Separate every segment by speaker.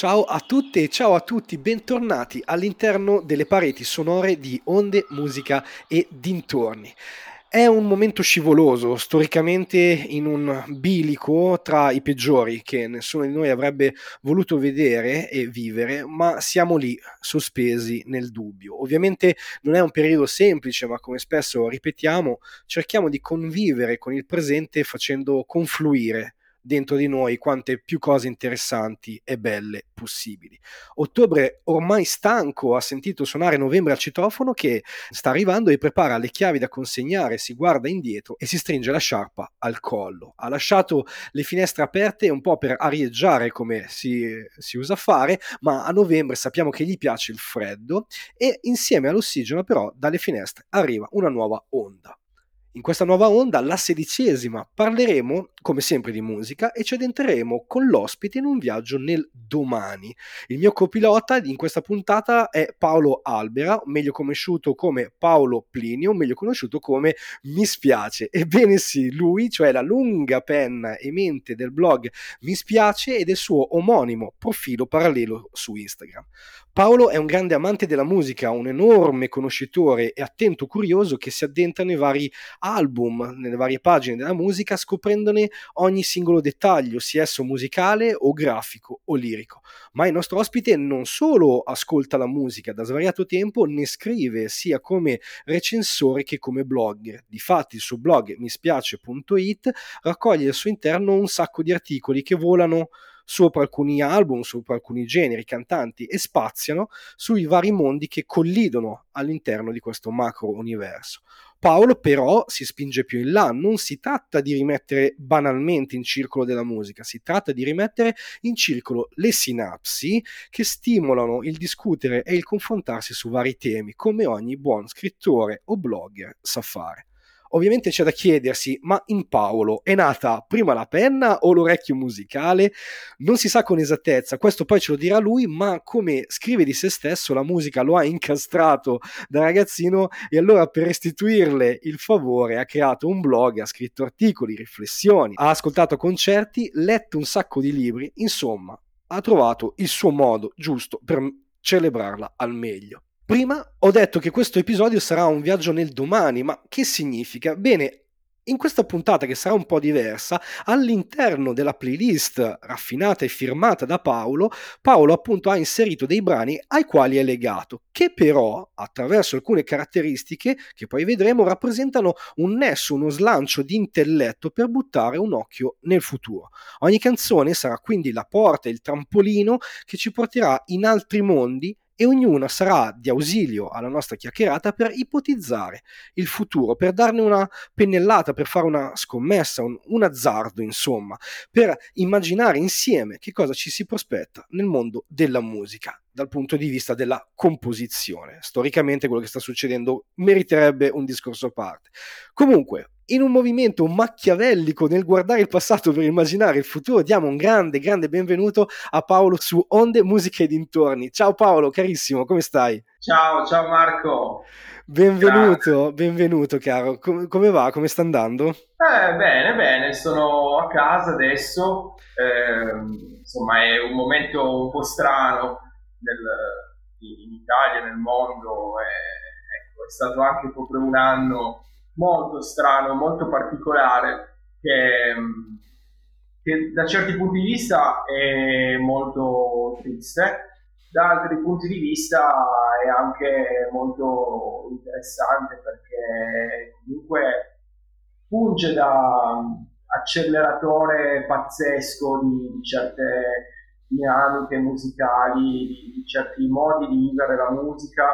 Speaker 1: Ciao a tutte e ciao a tutti, bentornati all'interno delle pareti sonore di Onde, Musica e Dintorni. È un momento scivoloso, storicamente in un bilico tra i peggiori che nessuno di noi avrebbe voluto vedere e vivere, ma siamo lì, sospesi nel dubbio. Ovviamente non è un periodo semplice, ma come spesso ripetiamo, cerchiamo di convivere con il presente facendo confluire dentro di noi quante più cose interessanti e belle possibili. Ottobre ormai stanco ha sentito suonare novembre al citofono che sta arrivando e prepara le chiavi da consegnare, si guarda indietro e si stringe la sciarpa al collo. Ha lasciato le finestre aperte un po' per arieggiare come si, si usa fare, ma a novembre sappiamo che gli piace il freddo e insieme all'ossigeno però dalle finestre arriva una nuova onda. In questa nuova onda, la sedicesima, parleremo come sempre di musica e ci addentreremo con l'ospite in un viaggio nel domani. Il mio copilota in questa puntata è Paolo Albera, meglio conosciuto come Paolo Plinio, meglio conosciuto come Mi spiace. Ebbene sì, lui, cioè la lunga penna e mente del blog Mi spiace e del suo omonimo profilo parallelo su Instagram. Paolo è un grande amante della musica, un enorme conoscitore e attento curioso che si addentra nei vari album, nelle varie pagine della musica, scoprendone ogni singolo dettaglio, sia esso musicale o grafico o lirico. Ma il nostro ospite non solo ascolta la musica da svariato tempo, ne scrive sia come recensore che come blogger. Difatti il suo blog mispiace.it raccoglie al suo interno un sacco di articoli che volano sopra alcuni album, sopra alcuni generi, cantanti e spaziano sui vari mondi che collidono all'interno di questo macro universo. Paolo però si spinge più in là, non si tratta di rimettere banalmente in circolo della musica, si tratta di rimettere in circolo le sinapsi che stimolano il discutere e il confrontarsi su vari temi, come ogni buon scrittore o blogger sa fare. Ovviamente c'è da chiedersi, ma in Paolo è nata prima la penna o l'orecchio musicale? Non si sa con esattezza, questo poi ce lo dirà lui, ma come scrive di se stesso, la musica lo ha incastrato da ragazzino e allora per restituirle il favore ha creato un blog, ha scritto articoli, riflessioni, ha ascoltato concerti, letto un sacco di libri, insomma, ha trovato il suo modo giusto per celebrarla al meglio. Prima ho detto che questo episodio sarà un viaggio nel domani, ma che significa? Bene, in questa puntata che sarà un po' diversa, all'interno della playlist raffinata e firmata da Paolo, Paolo appunto ha inserito dei brani ai quali è legato, che però, attraverso alcune caratteristiche che poi vedremo, rappresentano un nesso, uno slancio di intelletto per buttare un occhio nel futuro. Ogni canzone sarà quindi la porta, il trampolino che ci porterà in altri mondi e ognuna sarà di ausilio alla nostra chiacchierata per ipotizzare il futuro, per darne una pennellata, per fare una scommessa, un, un azzardo, insomma, per immaginare insieme che cosa ci si prospetta nel mondo della musica dal punto di vista della composizione. Storicamente quello che sta succedendo meriterebbe un discorso a parte. Comunque, in un movimento macchiavellico nel guardare il passato per immaginare il futuro, diamo un grande, grande benvenuto a Paolo su Onde, Musica e Dintorni. Ciao Paolo, carissimo, come stai?
Speaker 2: Ciao, ciao Marco.
Speaker 1: Benvenuto, Grazie. benvenuto caro. Com- come va? Come sta andando?
Speaker 2: Eh, bene, bene, sono a casa adesso. Eh, insomma, è un momento un po' strano nel, in Italia, nel mondo. Eh, ecco, è stato anche proprio un anno molto strano, molto particolare, che, che da certi punti di vista è molto triste, da altri punti di vista è anche molto interessante perché comunque funge da acceleratore pazzesco di, di certe dinamiche musicali, di, di certi modi di vivere la musica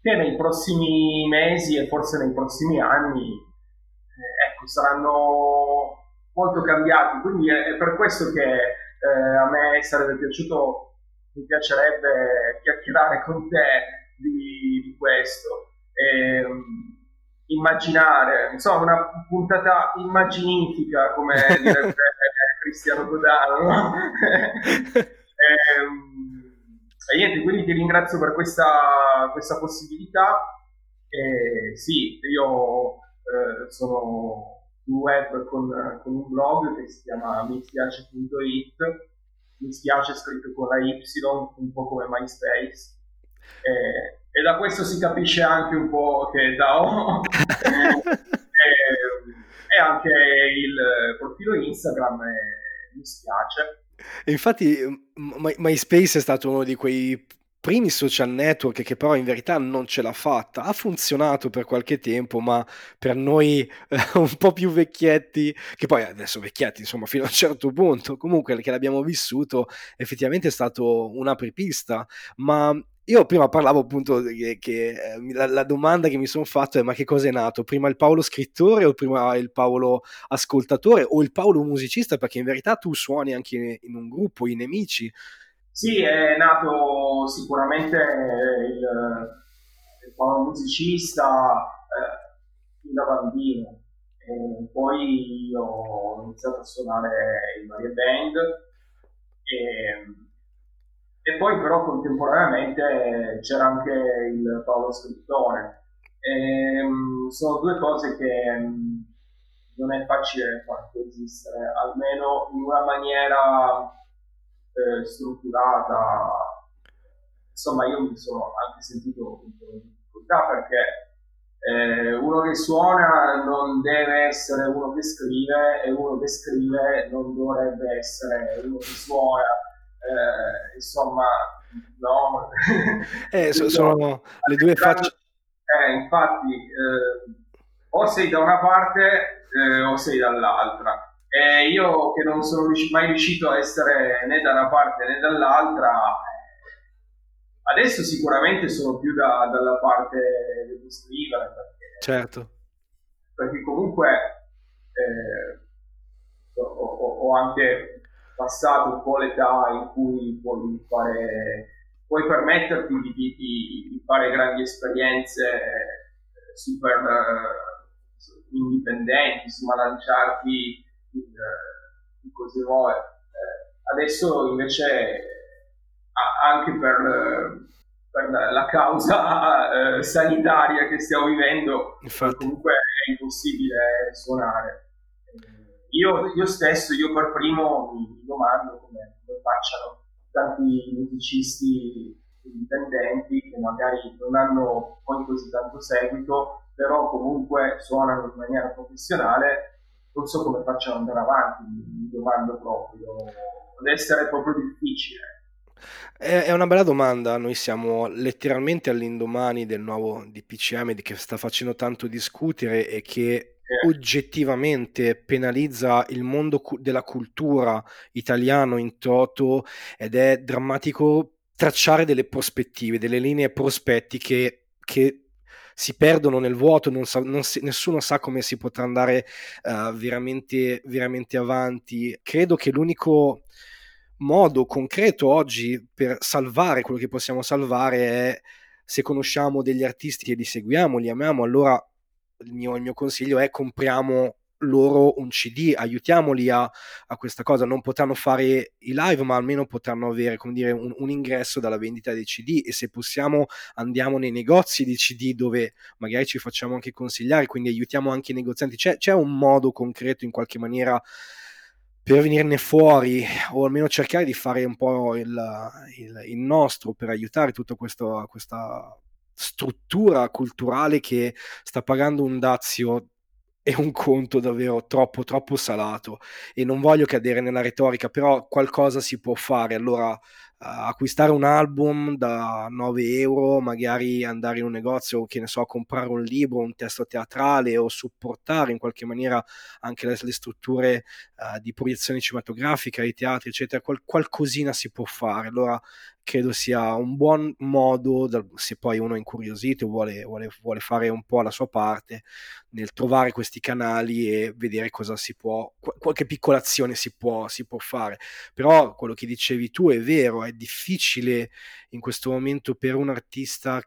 Speaker 2: che nei prossimi mesi e forse nei prossimi anni eh, ecco, saranno molto cambiati. Quindi è, è per questo che eh, a me sarebbe piaciuto, mi piacerebbe chiacchierare con te di, di questo. E, um, immaginare, insomma, una puntata immaginifica, come direbbe Cristiano Godano. No? e, um, e niente, quindi ti ringrazio per questa, questa possibilità. E sì, io eh, sono sul web con, con, un blog che si chiama mispiace.it mi spiace scritto con la Y, un po' come MySpace. E, e da questo si capisce anche un po' che da O e, anche il profilo Instagram mi spiace.
Speaker 1: Infatti MySpace è stato uno di quei primi social network che però in verità non ce l'ha fatta. Ha funzionato per qualche tempo, ma per noi eh, un po' più vecchietti, che poi adesso vecchietti, insomma, fino a un certo punto, comunque che l'abbiamo vissuto, effettivamente è stato un apripista, ma io prima parlavo appunto che, che eh, la, la, domanda che mi sono fatto è ma che cosa è nato? Prima il Paolo scrittore o prima il Paolo ascoltatore o il Paolo musicista? Perché in verità tu suoni anche in, in un gruppo, i nemici.
Speaker 2: Sì, è nato sicuramente il, il Paolo musicista eh, da bambino, e poi ho iniziato a suonare in varie band e, e poi però contemporaneamente c'era anche il Paolo scrittore. E, um, sono due cose che um, non è facile far coesistere, almeno in una maniera eh, strutturata. Insomma, io mi sono anche sentito in difficoltà perché eh, uno che suona non deve essere uno che scrive e uno che scrive non dovrebbe essere uno che suona. Eh, insomma, no.
Speaker 1: eh, so, sono le due facce.
Speaker 2: Eh, infatti, eh, o sei da una parte eh, o sei dall'altra. E io che non sono mai riuscito a essere né da una parte né dall'altra, adesso sicuramente sono più da, dalla parte scrivere. Perché,
Speaker 1: certo.
Speaker 2: Perché comunque eh, ho, ho, anche passato un po' l'età in cui puoi fare puoi permetterti di, di, di fare grandi esperienze eh, super uh, indipendenti, insomma lanciarti in, in cose nuove. Eh, adesso invece anche per, per la causa eh, sanitaria che stiamo vivendo Infatti. comunque è impossibile suonare. Io, io, stesso, io per primo mi, domando come, come facciano tanti musicisti indipendenti che magari non hanno poi così tanto seguito, però comunque suonano in maniera professionale non so come faccio ad andare avanti, mi domando proprio, deve essere proprio difficile.
Speaker 1: È una bella domanda, noi siamo letteralmente all'indomani del nuovo DPCM che sta facendo tanto discutere e che oggettivamente penalizza il mondo della cultura italiano in toto ed è drammatico tracciare delle prospettive, delle linee prospettiche che si perdono nel vuoto, non sa, non si, nessuno sa come si potrà andare uh, veramente, veramente avanti. Credo che l'unico modo concreto oggi per salvare quello che possiamo salvare è se conosciamo degli artisti che li seguiamo, li amiamo, allora il mio, il mio consiglio è compriamo loro un CD, aiutiamoli a, a, questa cosa. Non potranno fare i live, ma almeno potranno avere come dire, un, un, ingresso dalla vendita dei CD. E se possiamo, andiamo nei negozi di CD dove magari ci facciamo anche consigliare, quindi aiutiamo anche i negozianti. C'è, c'è un modo concreto in qualche maniera per venirne fuori o almeno cercare di fare un po' il, il, il nostro per aiutare tutta questa struttura culturale che sta pagando un dazio è un conto davvero troppo troppo salato e non voglio cadere nella retorica però qualcosa si può fare allora acquistare un album da 9 euro, magari andare in un negozio, che ne so, comprare un libro, un testo teatrale o supportare in qualche maniera anche le, le strutture uh, di proiezione cinematografica, i teatri, eccetera, qual- qualcosina si può fare. Allora credo sia un buon modo, se poi uno è incuriosito e vuole, vuole, vuole, fare un po' la sua parte, nel trovare questi canali e vedere cosa si può, qualche piccola azione si può, si può fare. Però quello che dicevi tu è vero, è difficile in questo momento per un artista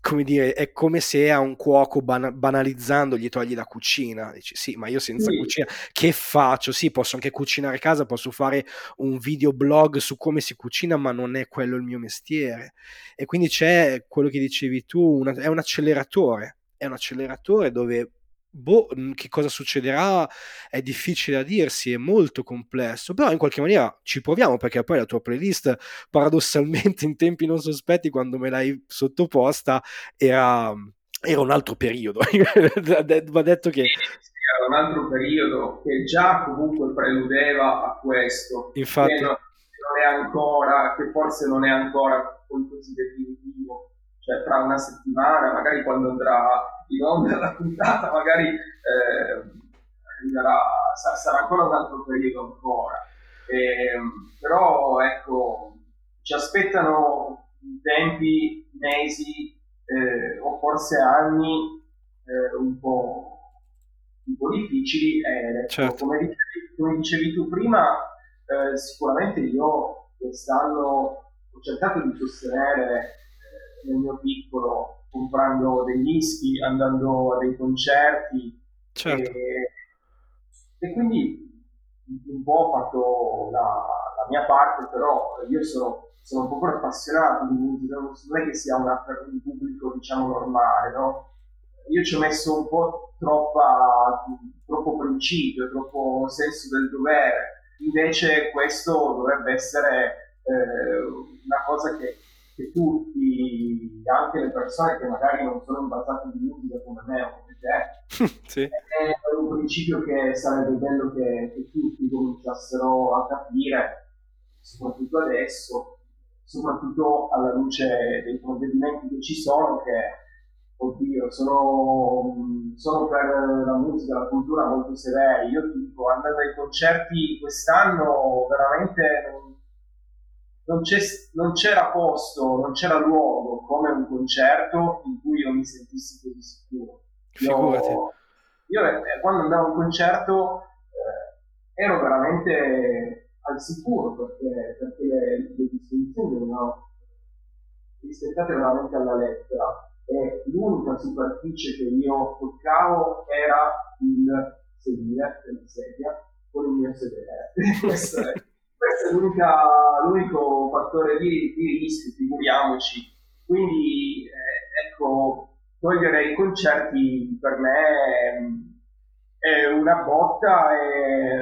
Speaker 1: come dire, è come se a un cuoco ban- banalizzando gli togli la cucina. Dici, sì, ma io senza sì. cucina che faccio? Sì, posso anche cucinare a casa, posso fare un videoblog su come si cucina, ma non è quello il mio mestiere. E quindi c'è quello che dicevi tu, una, è un acceleratore, è un acceleratore dove boh, che cosa succederà è difficile da dirsi, è molto complesso, però in qualche maniera ci proviamo perché poi la tua playlist paradossalmente in tempi non sospetti quando me l'hai sottoposta era, era un altro periodo, va detto che...
Speaker 2: Era un altro periodo che già comunque preludeva a questo.
Speaker 1: Infatti...
Speaker 2: Che non, non è ancora, che forse non è ancora così definitivo, cioè tra una settimana, magari quando andrà in onda la puntata magari eh, arriverà, sarà ancora un altro periodo ancora. Eh, però ecco, ci aspettano tempi, mesi eh, o forse anni eh, un po', un, po', difficili. Ecco, certo. come, dicevi, come, dicevi, tu prima, eh, sicuramente io quest'anno ho cercato di sostenere nel mio piccolo comprando degli dischi, andando a dei concerti
Speaker 1: certo.
Speaker 2: e, e, quindi un po' ho fatto la, la, mia parte, però io sono, sono un po' più appassionato di musica, non è che sia una, un pubblico diciamo normale, no? Io ci ho messo un po' troppa, troppo principio, troppo senso del dovere, invece questo dovrebbe essere eh, una cosa che che tutti, anche le persone che magari non sono invasate di musica come me o come te,
Speaker 1: sì.
Speaker 2: è un principio che sarebbe bello che, che tutti cominciassero a capire, soprattutto adesso, soprattutto alla luce dei provvedimenti che ci sono, che oddio, sono, sono, per la musica, la cultura molto severi. Io ti dico, andando ai concerti quest'anno veramente non, non, non, c'era posto, non c'era luogo come un concerto in cui io mi sentissi così sicuro. Io, io eh, quando andavo a un concerto eh, ero veramente al sicuro perché, perché le, le disposizioni venivano rispettate veramente alla lettera e l'unica superficie che io toccavo era il sedile della sedia con il mio sedere. Questo è è l'unico fattore di, di, rischio, figuriamoci. Quindi, eh, ecco, togliere i concerti per me è una botta e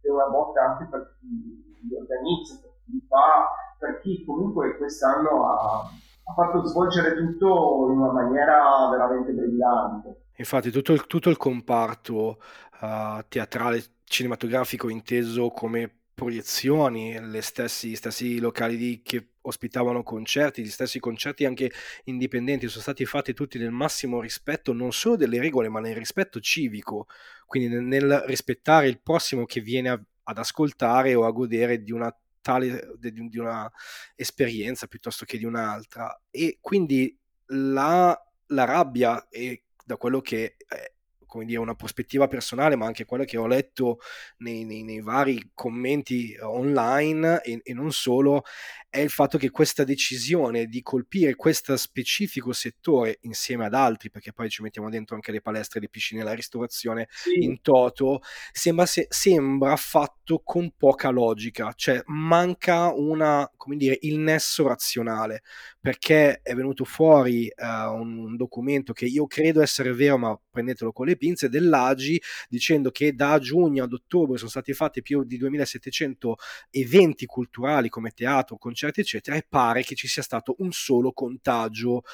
Speaker 2: è una botta anche per chi li organizza, per chi li fa, per chi comunque quest'anno ha, ha fatto svolgere tutto in una maniera veramente brillante.
Speaker 1: Infatti tutto il, tutto il comparto uh, teatrale cinematografico inteso come proiezioni, stessi, gli stessi locali di, che ospitavano concerti, gli stessi concerti anche indipendenti sono stati fatti tutti nel massimo rispetto non solo delle regole ma nel rispetto civico, quindi nel, nel rispettare il prossimo che viene a, ad ascoltare o a godere di una tale di, di una esperienza piuttosto che di un'altra. E quindi la, la rabbia e da quello che eh, come dire, una prospettiva personale, ma anche quella che ho letto nei, nei, nei vari commenti online e, e, non solo, è il fatto che questa decisione di colpire questo specifico settore insieme ad altri, perché poi ci mettiamo dentro anche le palestre, le piscine, la ristorazione sì. in toto, sembra, se, sembra fatto con poca logica, cioè manca una, come dire, il nesso razionale, perché è venuto fuori uh, un, un documento che io credo essere vero, ma prendetelo con le pinze, dell'AGI dicendo che da giugno ad ottobre sono stati fatti più di 2700 eventi culturali come teatro, concerti, eccetera, e pare che ci sia stato un solo contagio.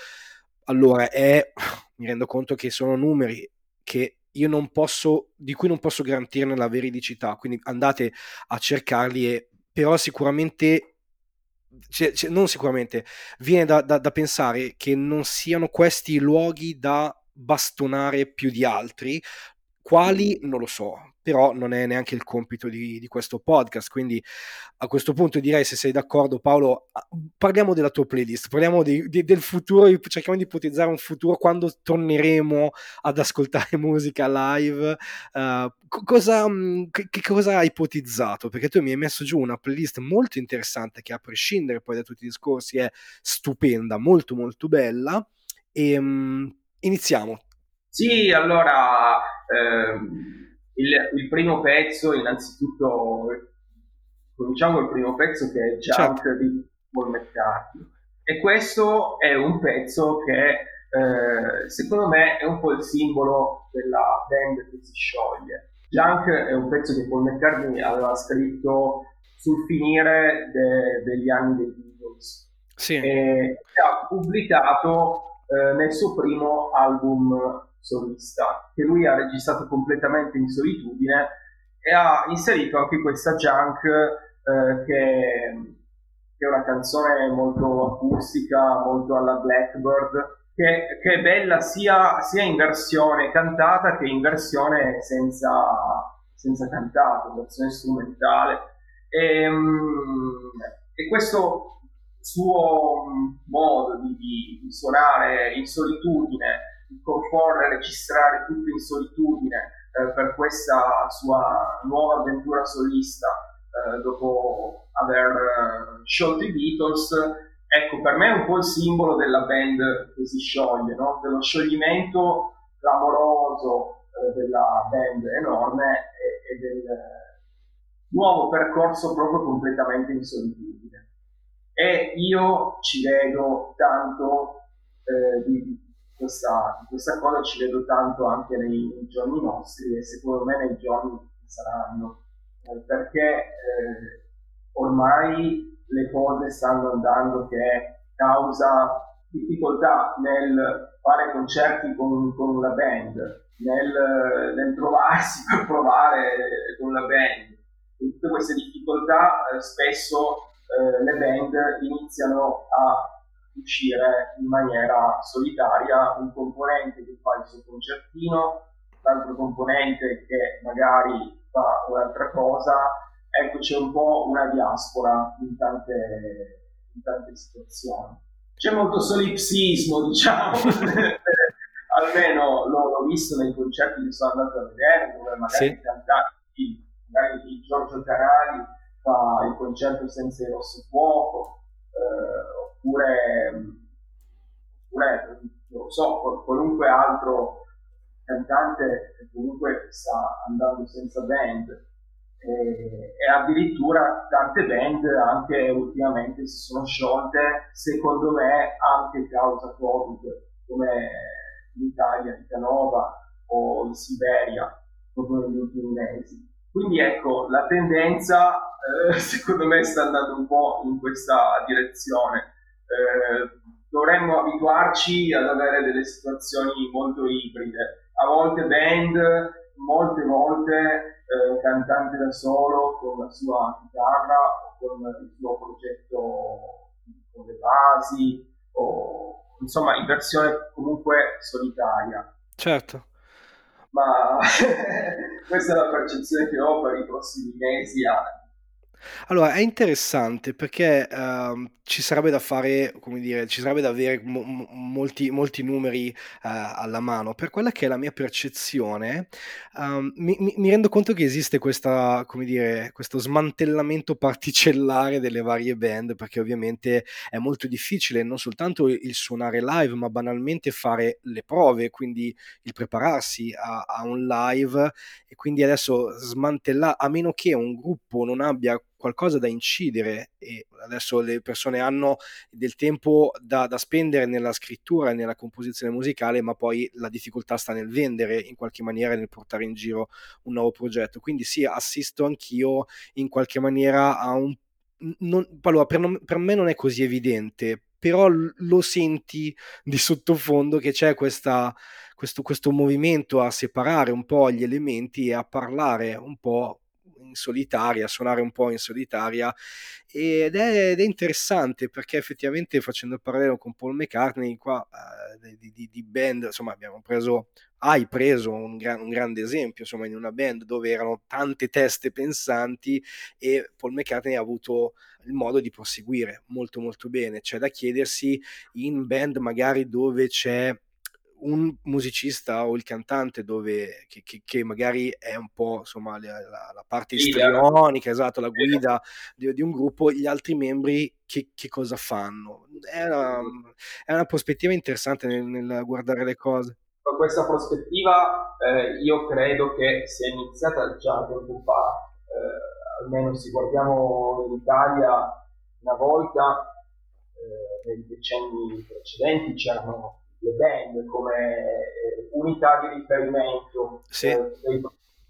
Speaker 1: Allora, è, mi rendo conto che sono numeri che io non posso, di cui non posso garantirne la veridicità, quindi andate a cercarli, e, però sicuramente cioè, cioè, non sicuramente, viene da, da, da, pensare che non siano questi luoghi da bastonare più di altri, quali non lo so, però non è neanche il compito di, di, questo podcast. Quindi a questo punto direi, se sei d'accordo, Paolo, parliamo della tua playlist, parliamo di, di, del futuro, cerchiamo di ipotizzare un futuro quando torneremo ad ascoltare musica live. Uh, cosa, che, che, cosa hai ipotizzato? Perché tu mi hai messo giù una playlist molto interessante che a prescindere poi da tutti i discorsi è stupenda, molto molto bella. E um, iniziamo.
Speaker 2: Sì, allora... Ehm il, il primo pezzo, innanzitutto, cominciamo il primo pezzo che è Junk certo. di Paul McCartney. E questo è un pezzo che eh, secondo me è un po' il simbolo della band che si scioglie. Junk è un pezzo che Paul McCartney aveva scritto sul finire de- degli anni dei Beatles sì. e ha pubblicato eh, nel suo primo album solista che lui ha registrato completamente in solitudine e ha inserito anche questa Junk eh, che, che, è una canzone molto acustica, molto alla Blackbird che, che è bella sia, sia, in versione cantata che in versione senza, senza cantato, versione strumentale. E, ehm, e questo suo modo di, di, suonare in solitudine, di comporre, registrare tutto in solitudine eh, per questa sua nuova avventura solista eh, dopo aver eh, sciolto i Beatles ecco, per me è un po' il simbolo della band che si scioglie, no? dello scioglimento clamoroso eh, della band enorme e, e, del nuovo percorso proprio completamente in solitudine. E io ci vedo tanto eh, di, questa, di, questa, cosa, ci vedo tanto anche nei, nei, giorni nostri e secondo me nei giorni che saranno, eh, perché eh, ormai le cose stanno andando che causa difficoltà nel fare concerti con, con una band, nel, nel, trovarsi per provare con la band. Tutte queste difficoltà eh, spesso eh, le band iniziano a uscire in maniera solitaria un componente che fa il suo concertino, l'altro componente che magari fa un'altra cosa ecco c'è un po' una diaspora in tante, in tante situazioni. C'è molto solipsismo, diciamo, almeno l'ho, l'ho, visto nei concerti che sono andato a vedere, dove magari sì. cantanti, magari Giorgio Canali il concerto senza il rosso fuoco, eh, oppure, oppure, non lo so, qualunque altro cantante che comunque sta andando senza band e, e addirittura tante band anche ultimamente si sono sciolte, secondo me anche causa Covid, come l'Italia, di Canova o in Siberia, proprio negli ultimi mesi. Quindi ecco, la tendenza eh, secondo me sta andando un po' in questa direzione. Eh, dovremmo abituarci ad avere delle situazioni molto ibride. A volte band, molte volte eh, cantante da solo con la sua chitarra o con il suo progetto con le basi o insomma in versione comunque solitaria.
Speaker 1: Certo.
Speaker 2: Ma questa è la percezione che ho per i prossimi mesi, anni.
Speaker 1: Allora, è interessante perché uh, ci sarebbe da fare, come dire, ci sarebbe da avere mo- molti, molti numeri uh, alla mano. Per quella che è la mia percezione, uh, mi, mi, rendo conto che esiste questa, come dire, questo smantellamento particellare delle varie band, perché ovviamente è molto difficile non soltanto il suonare live, ma banalmente fare le prove, quindi il prepararsi a, a un live e quindi adesso smantellare, a meno che un gruppo non abbia qualcosa da incidere e adesso le persone hanno del tempo da, da, spendere nella scrittura e nella composizione musicale, ma poi la difficoltà sta nel vendere in qualche maniera e nel portare in giro un nuovo progetto. Quindi sì, assisto anch'io in qualche maniera a un... Non, allora, per, non, per me non è così evidente, però lo senti di sottofondo che c'è questa, questo, questo movimento a separare un po' gli elementi e a parlare un po' in solitaria, suonare un po' in solitaria. Ed è, ed è interessante perché effettivamente facendo il parallelo con Paul McCartney qua eh, di, di, di, band, insomma abbiamo preso, hai preso un, gran, un, grande esempio insomma in una band dove erano tante teste pensanti e Paul McCartney ha avuto il modo di proseguire molto molto bene, c'è da chiedersi in band magari dove c'è un musicista o il cantante dove, che, che, che magari è un po' insomma la, la, la parte istrionica, esatto, la guida di, di, un gruppo, gli altri membri che, che cosa fanno? È una, è una, prospettiva interessante nel, nel, guardare le cose.
Speaker 2: Con questa prospettiva eh, io credo che sia iniziata già tempo fa, eh, almeno se guardiamo in Italia una volta, eh, nei decenni precedenti c'erano le band come eh, unità di riferimento
Speaker 1: sì. eh,
Speaker 2: dei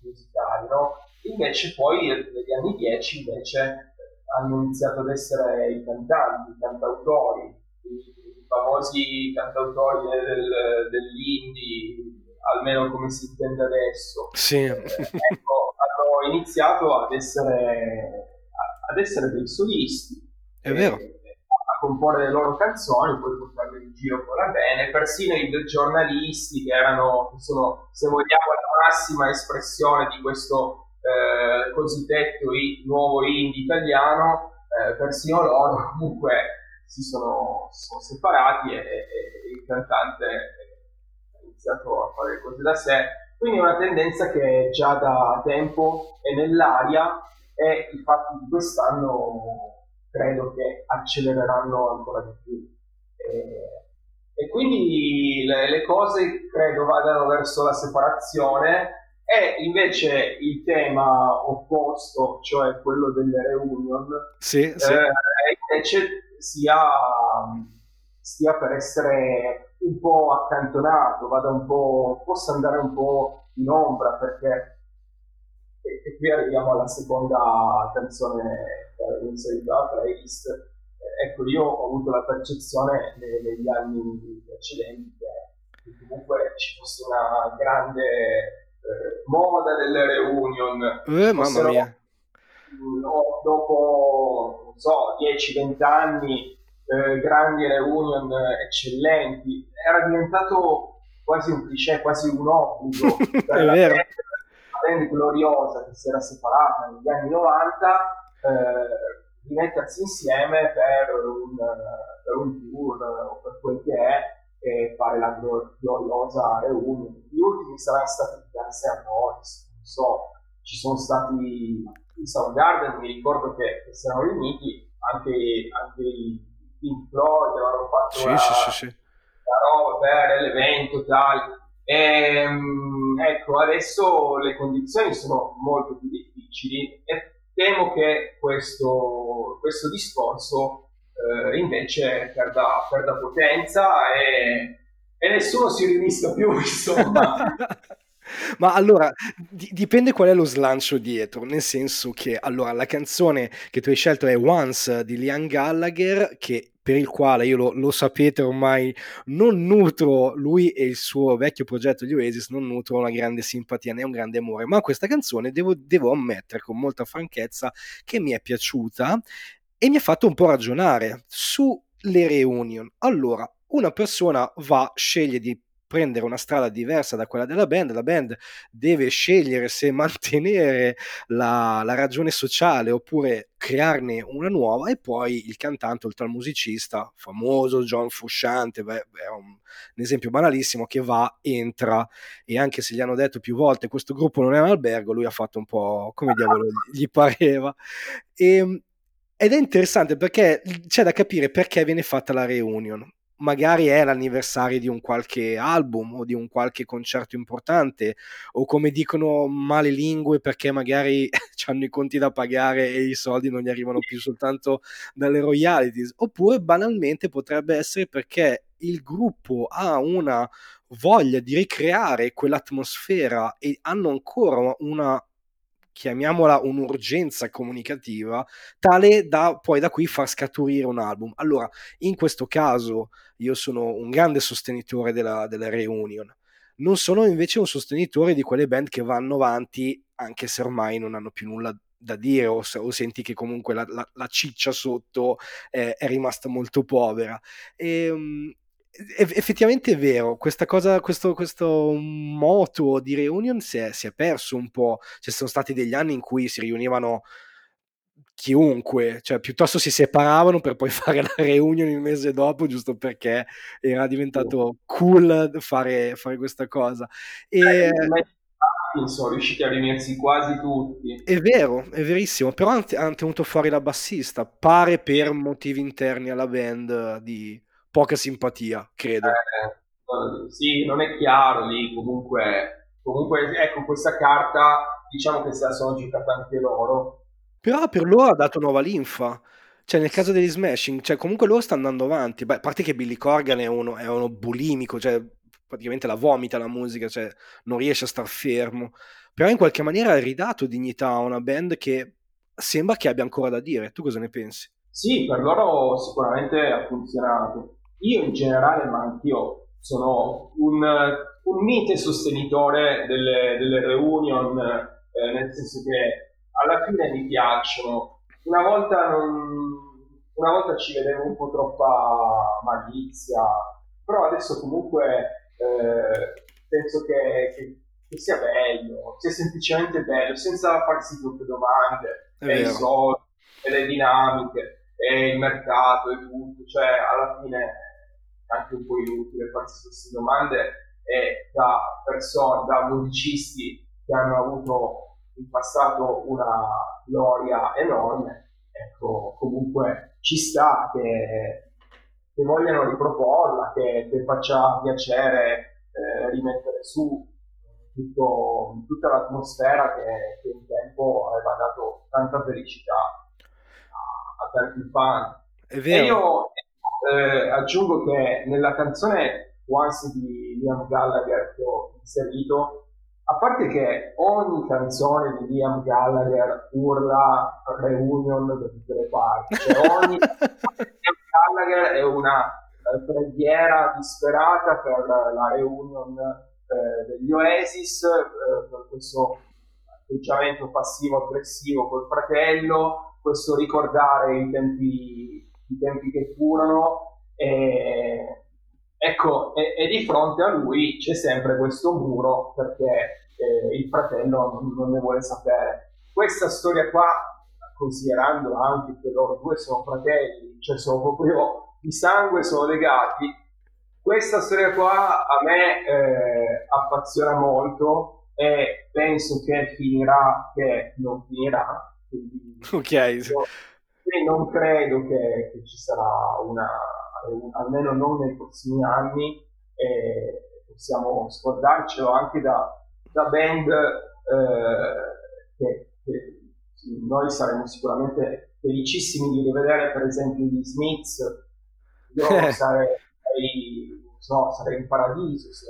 Speaker 2: musicali, no? Invece poi negli anni 10 invece hanno iniziato ad essere i cantanti, i cantautori, i famosi cantautori del, dell'indie, almeno come si intende adesso.
Speaker 1: Sì.
Speaker 2: Eh, ecco, hanno iniziato ad essere, ad essere dei solisti.
Speaker 1: È vero.
Speaker 2: Comporre le loro canzoni, poi portarle in giro ancora bene, persino i giornalisti che erano, che sono, se vogliamo, la massima espressione di questo eh, cosiddetto nuovo indie italiano, eh, persino loro comunque si sono, sono separati e, e, il cantante ha iniziato a fare cose da sé. Quindi è una tendenza che già da tempo è nell'aria e i fatti di quest'anno credo che accelereranno ancora di più. E, e quindi le, le, cose credo vadano verso la separazione e invece il tema opposto, cioè quello delle reunion,
Speaker 1: sì, sì.
Speaker 2: Eh, invece sia, stia per essere un po' accantonato, vada un po', possa andare un po' in ombra perché e, e qui arriviamo alla seconda canzone che avevo inserito alla playlist. Eh, ecco, io ho avuto la percezione nei, negli anni precedenti che, che comunque ci fosse una grande eh, moda delle reunion.
Speaker 1: Eh, mamma mia.
Speaker 2: No, dopo, non so, 10-20 anni, eh, grandi reunion eccellenti, era diventato quasi un cliché, quasi un obbligo.
Speaker 1: È vero
Speaker 2: band gloriosa che si era separata negli anni 90 eh, rimettersi insieme per un, per un tour o per quel che è e fare la gloriosa reunion. Gli ultimi saranno stati Guns N' Roses, non so, ci sono stati i Soundgarden, mi ricordo che, che si erano riuniti, anche, anche i Pink Floyd avevano fatto
Speaker 1: sì,
Speaker 2: la,
Speaker 1: sì, sì, sì.
Speaker 2: la roba per l'evento tal ehm, ecco, adesso le condizioni sono molto più difficili e temo che questo, questo discorso eh, invece perda, perda potenza e, e, nessuno si riunisca più, insomma.
Speaker 1: Ma allora dipende qual è lo slancio dietro, nel senso che allora la canzone che tu hai scelto è Once di Liam Gallagher, che per il quale io lo, lo, sapete ormai non nutro lui e il suo vecchio progetto di Oasis non nutro una grande simpatia né un grande amore ma questa canzone devo, devo ammettere con molta franchezza che mi è piaciuta e mi ha fatto un po' ragionare sulle reunion. Allora una persona va, sceglie di prendere una strada diversa da quella della band, la band deve scegliere se mantenere la, la ragione sociale oppure crearne una nuova e poi il cantante oltre al musicista famoso John Frusciante beh, è un, un, esempio banalissimo che va, entra. E anche se gli hanno detto più volte questo gruppo non è un albergo lui ha fatto un po' come diavolo gli pareva. E, ehm, ed è interessante perché c'è da capire perché viene fatta la reunion magari è l'anniversario di un qualche album o di un qualche concerto importante o come dicono male lingue perché magari hanno i conti da pagare e i soldi non gli arrivano più soltanto dalle royalties oppure banalmente potrebbe essere perché il gruppo ha una voglia di ricreare quell'atmosfera e hanno ancora una chiamiamola un'urgenza comunicativa, tale da poi da qui far scaturire un album. Allora, in questo caso io sono un grande sostenitore della, della reunion. Non sono invece un sostenitore di quelle band che vanno avanti anche se ormai non hanno più nulla da dire o, o senti che comunque la, la, la ciccia sotto è, è, rimasta molto povera. E, um, effettivamente è vero, cosa, questo, questo moto di reunion si è, si è, perso un po'. Ci sono stati degli anni in cui si riunivano chiunque, cioè piuttosto si separavano per poi fare la reunion il mese dopo, giusto perché era diventato cool fare, fare questa cosa. E... Eh,
Speaker 2: sono riusciti a riunirsi quasi tutti.
Speaker 1: È vero, è verissimo, però hanno tenuto fuori la bassista, pare per motivi interni alla band di poca simpatia, credo.
Speaker 2: Eh, sì, non è chiaro lì, comunque, comunque, ecco, questa carta, diciamo che se la sono giocata anche loro.
Speaker 1: Però per loro ha dato nuova linfa. Cioè, nel caso degli Smashing, cioè, comunque loro stanno andando avanti. Beh, a parte che Billy Corgan è uno, è uno bulimico, cioè, praticamente la vomita la musica, cioè, non riesce a star fermo. Però in qualche maniera ha ridato dignità a una band che sembra che abbia ancora da dire. Tu cosa ne pensi?
Speaker 2: Sì, per loro sicuramente ha funzionato. Io in generale, ma anch'io sono un, un mite sostenitore delle, delle reunion, eh, nel senso che alla fine mi piacciono. Una volta, non, una volta ci vedevo un po' troppa malizia, però adesso comunque eh, penso che, che, che, sia bello, sia semplicemente bello, senza farsi troppe domande, e i soldi, e le dinamiche, e il mercato e tutto, cioè alla fine è anche un po' inutile farsi queste domande e da persone, da musicisti che hanno avuto in passato una gloria enorme, ecco, comunque ci sta che, che vogliano riproporla, che, che faccia piacere eh, rimettere su tutto, tutta l'atmosfera che, che, un tempo aveva dato tanta felicità a, a tanti fan. E io eh, aggiungo che nella canzone Once di Liam Gallagher che ho inserito a parte che ogni canzone di Liam Gallagher urla reunion da tutte le parti, cioè ogni Liam Gallagher è una eh, preghiera disperata per la reunion eh, degli Oasis, eh, per questo atteggiamento passivo-aggressivo col fratello, questo ricordare i tempi, i tempi che furono. E, Ecco, e, e, di fronte a lui c'è sempre questo muro perché eh, il fratello non, non, ne vuole sapere. Questa storia qua, considerando anche che loro due sono fratelli, cioè sono proprio di sangue, sono legati, questa storia qua a me eh, appassiona molto e penso che finirà, che non finirà. Quindi,
Speaker 1: ok.
Speaker 2: Io, non credo che, che ci sarà una almeno non nei prossimi anni, e possiamo scordarcelo anche da, da band eh, che, che, noi saremo sicuramente felicissimi di rivedere, per esempio gli Smiths. Io eh. sarei, so, sarei in paradiso se,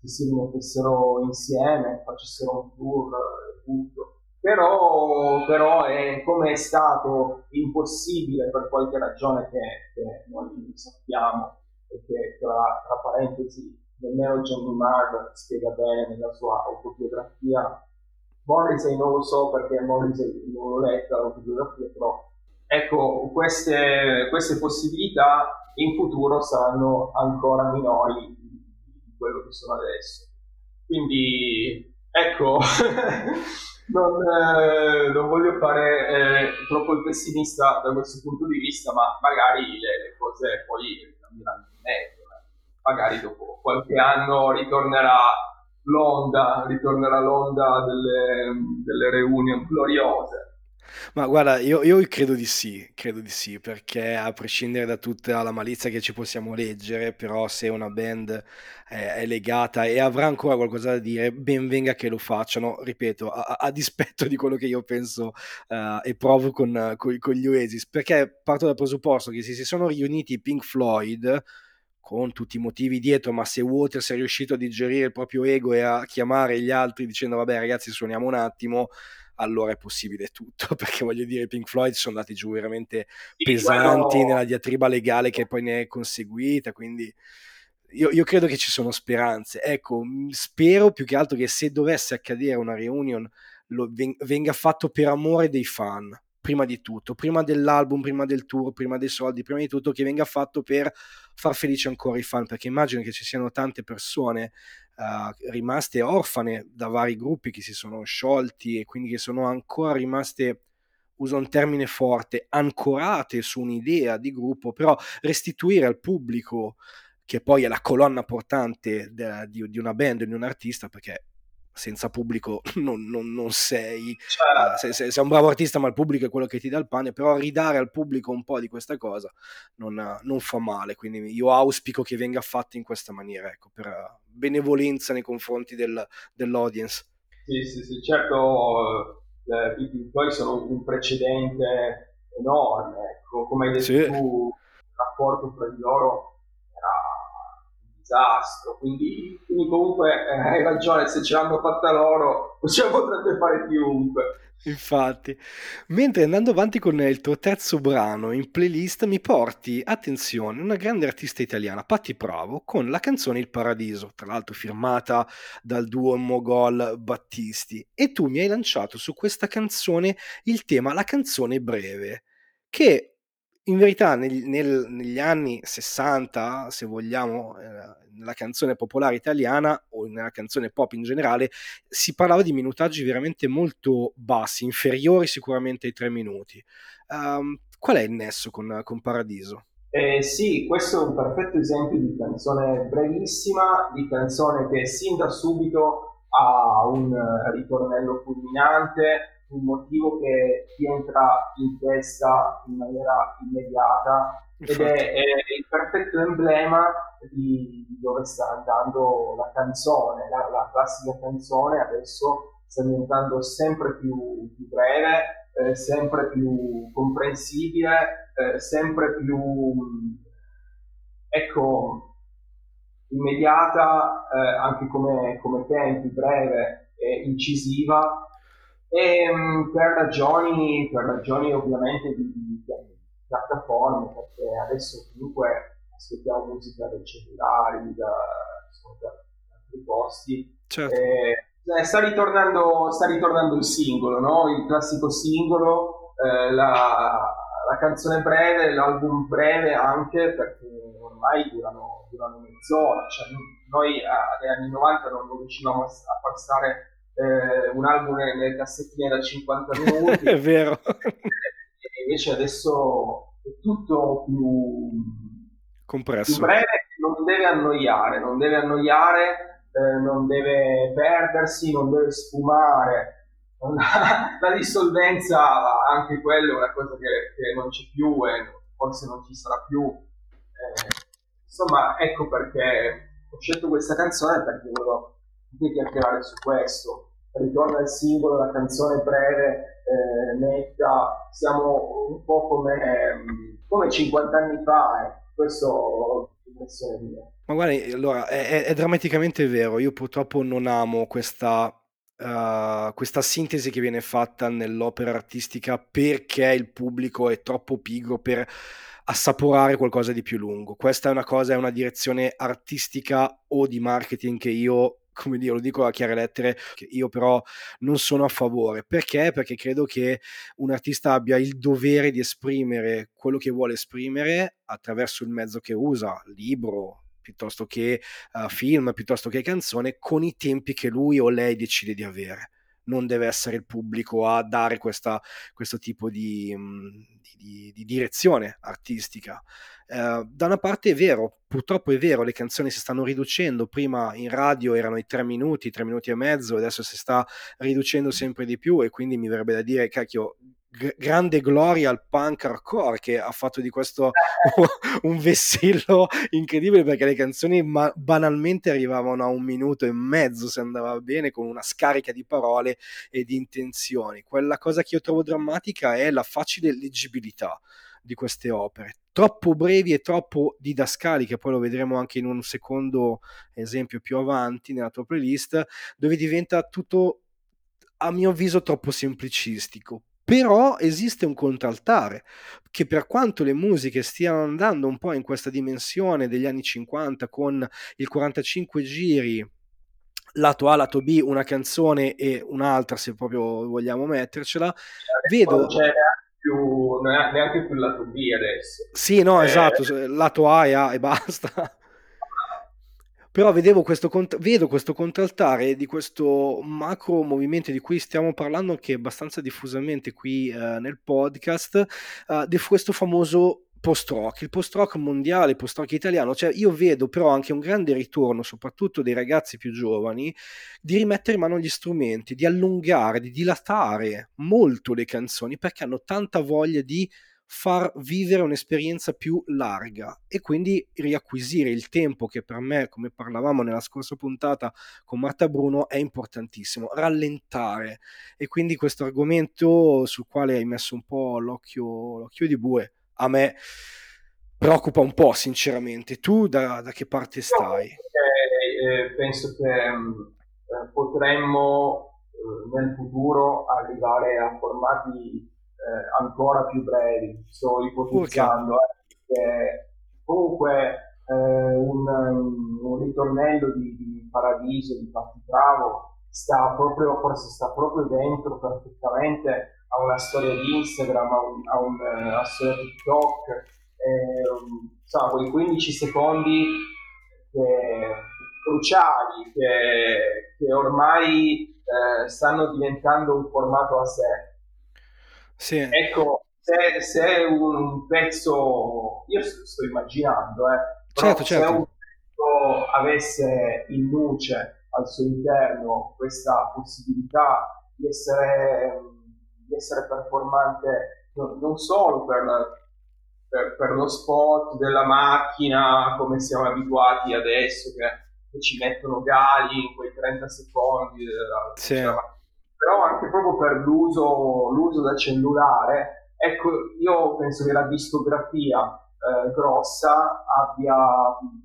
Speaker 2: se si rimettessero insieme, facessero un tour e tutto però, però è, come è stato impossibile per qualche ragione che, che noi sappiamo. E che tra, tra parentesi nemmeno Johnny Marr spiega bene nella sua autobiografia. Morrissey non lo so perché Morrissey non l'ho letta l'autobiografia però ecco queste, queste possibilità in futuro saranno ancora minori di quello che sono adesso. Quindi ecco non, eh, non, voglio fare eh, troppo il pessimista da questo punto di vista, ma magari le, le cose poi cambieranno in meglio. Eh. Magari dopo qualche anno ritornerà l'onda, ritornerà l'onda delle, delle reunion gloriose.
Speaker 1: Ma guarda, io, io, credo di sì, credo di sì, perché a prescindere da tutta la malizia che ci possiamo leggere, però se una band è, è legata e avrà ancora qualcosa da dire, ben venga che lo facciano, ripeto, a, a dispetto di quello che io penso uh, e provo con, con, con, gli Oasis, perché parto dal presupposto che se si sono riuniti Pink Floyd, con tutti i motivi dietro, ma se Waters è riuscito a digerire il proprio ego e a chiamare gli altri dicendo vabbè ragazzi suoniamo un attimo, allora è possibile tutto, perché voglio dire, i Pink Floyd sono andati giù veramente pesanti nella diatriba legale che poi ne è conseguita, quindi io, io, credo che ci sono speranze. Ecco, spero più che altro che se dovesse accadere una reunion lo, venga fatto per amore dei fan, prima di tutto, prima dell'album, prima del tour, prima dei soldi, prima di tutto che venga fatto per far felice ancora i fan, perché immagino che ci siano tante persone uh, rimaste orfane da vari gruppi che si sono sciolti e quindi che sono ancora rimaste uso un termine forte, ancorate su un'idea di gruppo, però restituire al pubblico, che poi è la colonna portante de, di, di, una band, di un artista, perché senza pubblico non, non, non sei, certo. uh, sei, sei, sei, un bravo artista ma il pubblico è quello che ti dà il pane, però ridare al pubblico un po' di questa cosa non, non fa male, quindi io auspico che venga fatto in questa maniera, ecco, per benevolenza nei confronti del, dell'audience.
Speaker 2: Sì, sì, sì, certo, eh, i Pink Floyd sono un precedente enorme, ecco, come hai detto sì. tu, il rapporto fra di loro disastro, quindi, quindi comunque eh, hai ragione, se ce l'hanno fatta loro, ce potrebbe fare chiunque.
Speaker 1: Infatti, mentre andando avanti con il tuo terzo brano in playlist mi porti, attenzione, una grande artista italiana, Patti Bravo, con la canzone Il Paradiso, tra l'altro firmata dal duo Mogol Battisti, e tu mi hai lanciato su questa canzone il tema La canzone breve, che in verità nel, nel, negli anni 60, se vogliamo, eh, nella canzone popolare italiana o nella canzone pop in generale, si parlava di minutaggi veramente molto bassi, inferiori sicuramente ai tre minuti. Um, qual è il nesso con, con Paradiso?
Speaker 2: Eh, sì, questo è un perfetto esempio di canzone brevissima, di canzone che sin da subito ha un ritornello fulminante, un motivo che ti entra in testa in maniera immediata ed è, è, il perfetto emblema di, dove sta andando la canzone, la, la classica canzone adesso sta diventando sempre più, più breve, eh, sempre più comprensibile, eh, sempre più ecco, immediata eh, anche come, come tempi, breve e incisiva e, um, per, ragioni, per ragioni ovviamente di, di, di, piattaforme, perché adesso comunque ascoltiamo musica dai cellulari, da, da, da altri posti. Certo. Eh, sta, ritornando, sta ritornando il singolo, no? il classico singolo, eh, la, la, canzone breve, l'album breve anche, perché ormai durano, durano mezz'ora. Cioè, noi negli anni 90 non riuscivamo a, far stare eh, un album nelle cassettine da 50 minuti.
Speaker 1: è vero.
Speaker 2: E invece adesso è tutto più
Speaker 1: compresso.
Speaker 2: Più breve, non deve annoiare, non deve annoiare, eh, non deve perdersi, non deve sfumare. La, dissolvenza, anche quello è una cosa che, che, non c'è più e forse non ci sarà più. Eh, insomma, ecco perché ho scelto questa canzone perché volevo chiacchierare su questo. Ritorna il singolo, la canzone breve, eh, netta, siamo un po' come, come 50 anni fa, eh. questo è l'impressione mia.
Speaker 1: Ma guardi, allora, è, è, drammaticamente vero, io purtroppo non amo questa, uh, questa sintesi che viene fatta nell'opera artistica perché il pubblico è troppo pigro per assaporare qualcosa di più lungo. Questa è una cosa, è una direzione artistica o di marketing che io come dire, lo dico a chiare lettere, io però non sono a favore. Perché? Perché credo che un artista abbia il dovere di esprimere quello che vuole esprimere attraverso il mezzo che usa, libro, piuttosto che uh, film, piuttosto che canzone, con i tempi che lui o lei decide di avere. Non deve essere il pubblico a dare questa, questo tipo di, mm, di, di, di direzione artistica. Eh, da una parte è vero, purtroppo è vero, le canzoni si stanno riducendo, prima in radio erano i tre minuti, tre minuti e mezzo, adesso si sta riducendo sempre di più e quindi mi verrebbe da dire, cacchio, grande gloria al punk hardcore che ha fatto di questo un vessillo incredibile perché le canzoni ma- banalmente arrivavano a un minuto e mezzo se andava bene con una scarica di parole e di intenzioni. Quella cosa che io trovo drammatica è la facile leggibilità di queste opere, troppo brevi e troppo didascaliche, poi lo vedremo anche in un secondo esempio più avanti nella tua playlist, dove diventa tutto, a mio avviso, troppo semplicistico. Però esiste un contraltare che per quanto le musiche stiano andando un po' in questa dimensione degli anni 50 con il 45 giri lato A, lato B, una canzone e un'altra se proprio vogliamo mettercela, vedo...
Speaker 2: C'è più, neanche più lato B adesso.
Speaker 1: Sì, no, eh... esatto, lato A e A e basta. Però vedevo questo, vedo questo contraltare di questo macro movimento di cui stiamo parlando anche abbastanza diffusamente qui eh, nel podcast, eh, di questo famoso post-rock, il post-rock mondiale, il post-rock italiano, cioè io vedo però anche un grande ritorno, soprattutto dei ragazzi più giovani, di rimettere in mano gli strumenti, di allungare, di dilatare molto le canzoni, perché hanno tanta voglia di far vivere un'esperienza più larga e quindi riacquisire il tempo che per me, come parlavamo nella scorsa puntata con Marta Bruno, è importantissimo, rallentare. E quindi questo argomento sul quale hai messo un po' l'occhio, l'occhio di bue, a me preoccupa un po' sinceramente. Tu da, da che parte stai?
Speaker 2: No, eh, penso che mm, eh, potremmo eh, nel futuro arrivare a formati eh, ancora più brevi. Sto ipotizzando eh, comunque eh, un, un, ritornello di, di Paradiso, di Patti Bravo, sta proprio, forse sta proprio dentro perfettamente a una storia di Instagram, a, un, a, un, a una storia TikTok, eh, insomma, quei 15 secondi che, cruciali che, che ormai eh, stanno diventando un formato a sé sì. Ecco, se, se un pezzo, io sto immaginando, eh, certo, certo. se un pezzo avesse in luce al suo interno questa possibilità di essere, di essere performante non solo per, per, per, lo spot della macchina come siamo abituati adesso che, che ci mettono gali in quei 30 secondi della, sì. della però anche proprio per l'uso, l'uso da cellulare, ecco, io penso che la discografia eh, grossa abbia,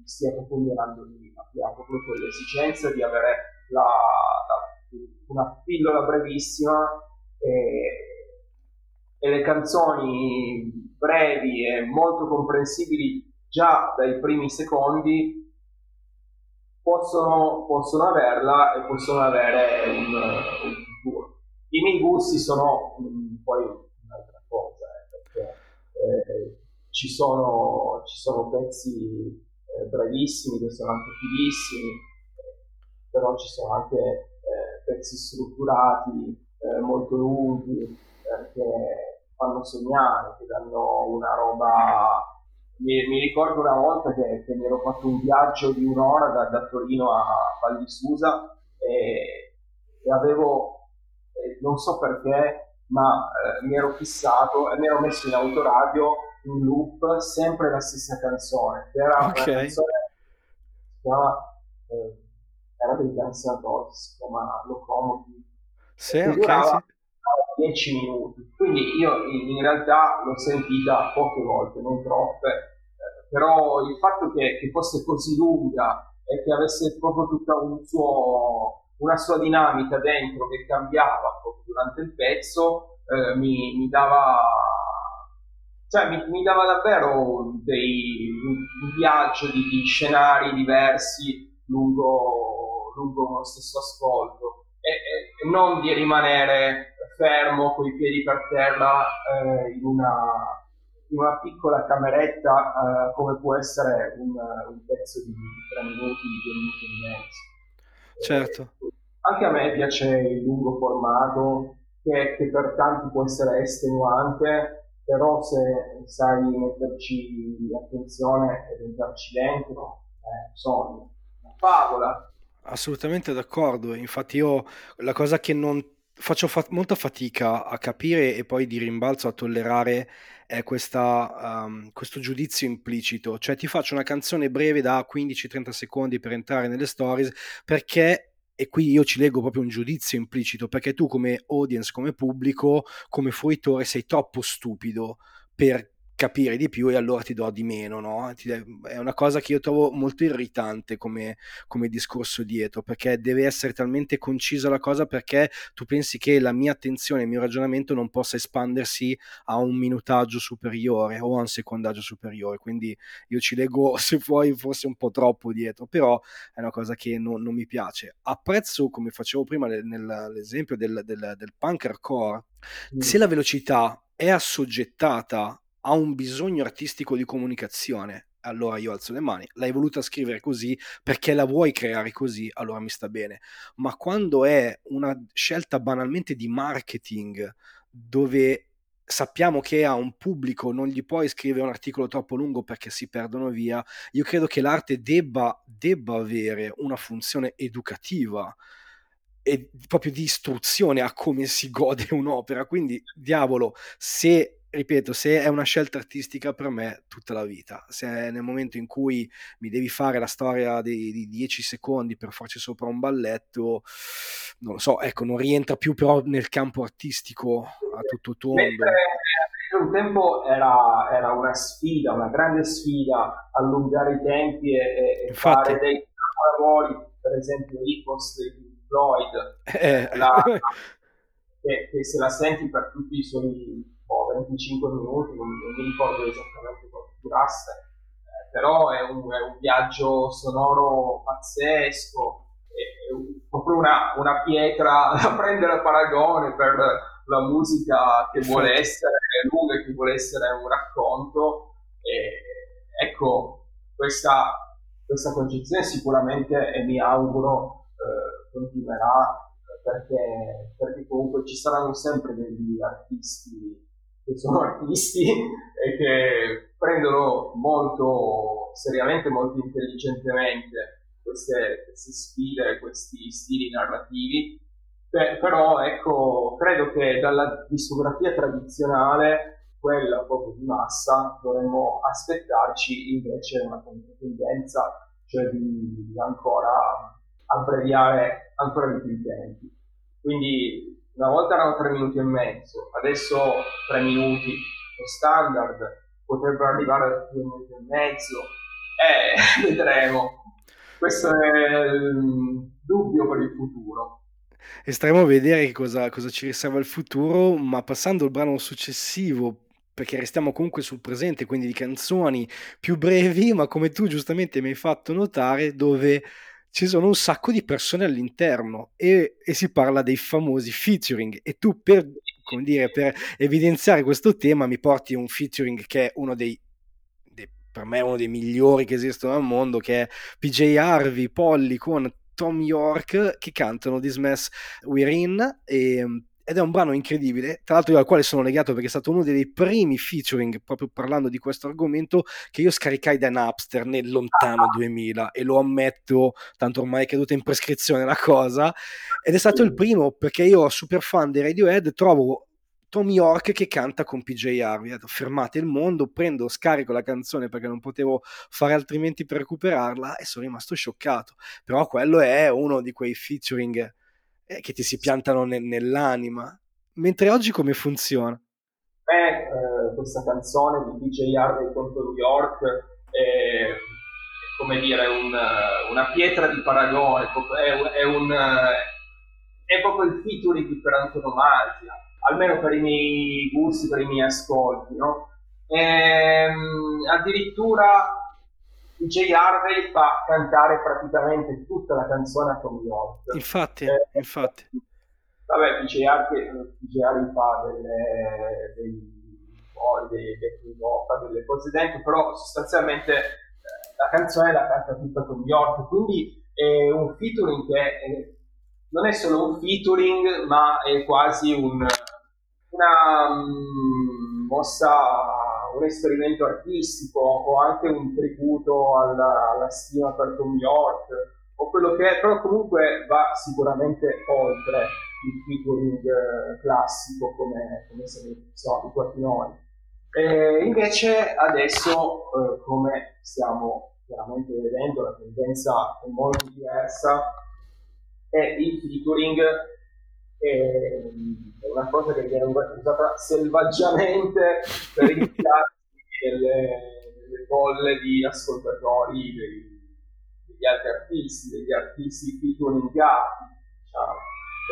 Speaker 2: stia proprio mirando lì, abbia proprio quell'esigenza di avere la, la, una pillola brevissima e, e le canzoni brevi e molto comprensibili già dai primi secondi possono, possono averla e possono avere un, un i miei sono mh, mm, poi un'altra cosa, eh, perché eh, ci, sono, ci, sono, pezzi eh, bravissimi che sono anche fighissimi, però ci sono anche eh, pezzi strutturati, eh, molto lunghi, che fanno sognare, che danno una roba. Mi, mi, ricordo una volta che, che, mi ero fatto un viaggio di un'ora da, da Torino a Val di Susa e, e avevo non so perché, ma eh, mi ero fissato e mi ero messo in autoradio in loop sempre la stessa canzone, che era okay. una canzone che si chiama, eh, era dei Guns si chiama Locomotive,
Speaker 1: sì, che okay, durava
Speaker 2: sì. 10 minuti. Quindi io in, in, realtà l'ho sentita poche volte, non troppe, eh, però il fatto che, che fosse così lunga e che avesse proprio tutto un suo una sua dinamica dentro che cambiava proprio durante il pezzo eh, mi, mi, dava cioè mi, mi dava davvero dei, un, viaggio di, di, scenari diversi lungo, lungo uno stesso ascolto. E, e, non di rimanere fermo con i piedi per terra eh, in, una, in, una, piccola cameretta eh, come può essere un, un pezzo di tre minuti, di due minuti e mezzo
Speaker 1: Certo.
Speaker 2: Anche a me piace il lungo formato, che, che per tanti può essere estenuante, però se sai metterci attenzione ed entrarci dentro, sogno, una favola.
Speaker 1: Assolutamente d'accordo, infatti io la cosa che non faccio fa- molta fatica a capire e poi di rimbalzo a tollerare è questa, um, questo giudizio implicito, cioè ti faccio una canzone breve da 15-30 secondi per entrare nelle stories perché e qui io ci leggo proprio un giudizio implicito perché tu come audience, come pubblico, come fruitore sei troppo stupido per capire di più e allora ti do di meno, no? È una cosa che io trovo molto irritante come, come, discorso dietro, perché deve essere talmente concisa la cosa perché tu pensi che la mia attenzione, il mio ragionamento non possa espandersi a un minutaggio superiore o a un secondaggio superiore, quindi io ci leggo se vuoi forse un po' troppo dietro, però è una cosa che non, non mi piace. Apprezzo, come facevo prima nell'esempio del, del, del punk hardcore, mm. se la velocità è assoggettata ha un bisogno artistico di comunicazione, allora io alzo le mani. L'hai voluta scrivere così perché la vuoi creare così, allora mi sta bene. Ma quando è una scelta banalmente di marketing dove sappiamo che a un pubblico non gli puoi scrivere un articolo troppo lungo perché si perdono via, io credo che l'arte debba, debba avere una funzione educativa e proprio di istruzione a come si gode un'opera. Quindi, diavolo, se ripeto, se è una scelta artistica per me tutta la vita, se è nel momento in cui mi devi fare la storia di, di 10 secondi per farci sopra un balletto, non lo so, ecco, non rientra più però nel campo artistico a tutto tondo. Mentre
Speaker 2: un tempo era, era, una sfida, una grande sfida allungare i tempi e, e fare dei lavori, per esempio Ipos di Floyd, eh. la, che, che, se la senti per tutti i suoi oh, 25 minuti, non, non, mi ricordo esattamente quanto durasse, eh, però è un, è un, viaggio sonoro pazzesco, è, è proprio una, una, pietra da prendere a paragone per la musica che vuole essere lunga che vuole essere un racconto. E, ecco, questa, questa concezione sicuramente e mi auguro eh, continuerà perché, perché comunque ci saranno sempre degli artisti che sono artisti e che prendono molto seriamente, molto intelligentemente queste, queste sfide, questi stili narrativi. Beh, però ecco, credo che dalla discografia tradizionale, quella proprio di massa, dovremmo aspettarci invece una tendenza, cioè di, ancora abbreviare ancora di più i tempi. Quindi una volta erano tre minuti e mezzo, adesso tre minuti, lo standard, potrebbero arrivare a due minuti e mezzo, eh, vedremo. Questo è il dubbio per il futuro.
Speaker 1: E staremo a vedere cosa, cosa ci riserva il futuro, ma passando al brano successivo, perché restiamo comunque sul presente, quindi di canzoni più brevi, ma come tu giustamente mi hai fatto notare, dove ci sono un sacco di persone all'interno e, e, si parla dei famosi featuring e tu per, dire, per evidenziare questo tema mi porti un featuring che è uno dei, dei per me uno dei migliori che esistono al mondo che è PJ Harvey, Polly con Tom York che cantano This Mess We're In e ed è un brano incredibile, tra l'altro io al quale sono legato perché è stato uno dei primi featuring, proprio parlando di questo argomento, che io scaricai da Napster nel lontano 2000 e lo ammetto, tanto ormai è caduta in prescrizione la cosa, ed è stato il primo perché io, super fan dei Radiohead, trovo Tom York che canta con PJ Harvey. Fermate il mondo, prendo, scarico la canzone perché non potevo fare altrimenti per recuperarla e sono rimasto scioccato. Però quello è uno di quei featuring eh, che ti si piantano ne- nell'anima. Mentre oggi come funziona?
Speaker 2: Beh, eh, questa canzone di DJ Harvey contro New York è, come dire, un, una pietra di paragone, è, è, un, è proprio il featuring per antonomasia, almeno per i miei gusti, per i miei ascolti, no? E, ehm, addirittura DJ Harvey fa cantare praticamente tutta la canzone a Tom York.
Speaker 1: Infatti, eh, infatti.
Speaker 2: Vabbè, DJ Harvey, DJ Harvey fa delle, dei, oh, dei, dei, fa delle cose dentro, però sostanzialmente eh, la canzone la canta tutta Tom York, quindi è un featuring che è, non è solo un featuring, ma è quasi un, una um, mossa un esperimento artistico o anche un tributo alla, alla stima per Tom York o quello che è, però comunque va sicuramente oltre il featuring eh, classico come, come siamo abituati noi. E invece adesso, eh, come stiamo chiaramente vedendo, la tendenza è molto diversa e il featuring è una cosa che viene usata selvaggiamente per iniziare delle, delle bolle di ascoltatori dei, degli altri artisti, degli artisti featuringati, diciamo.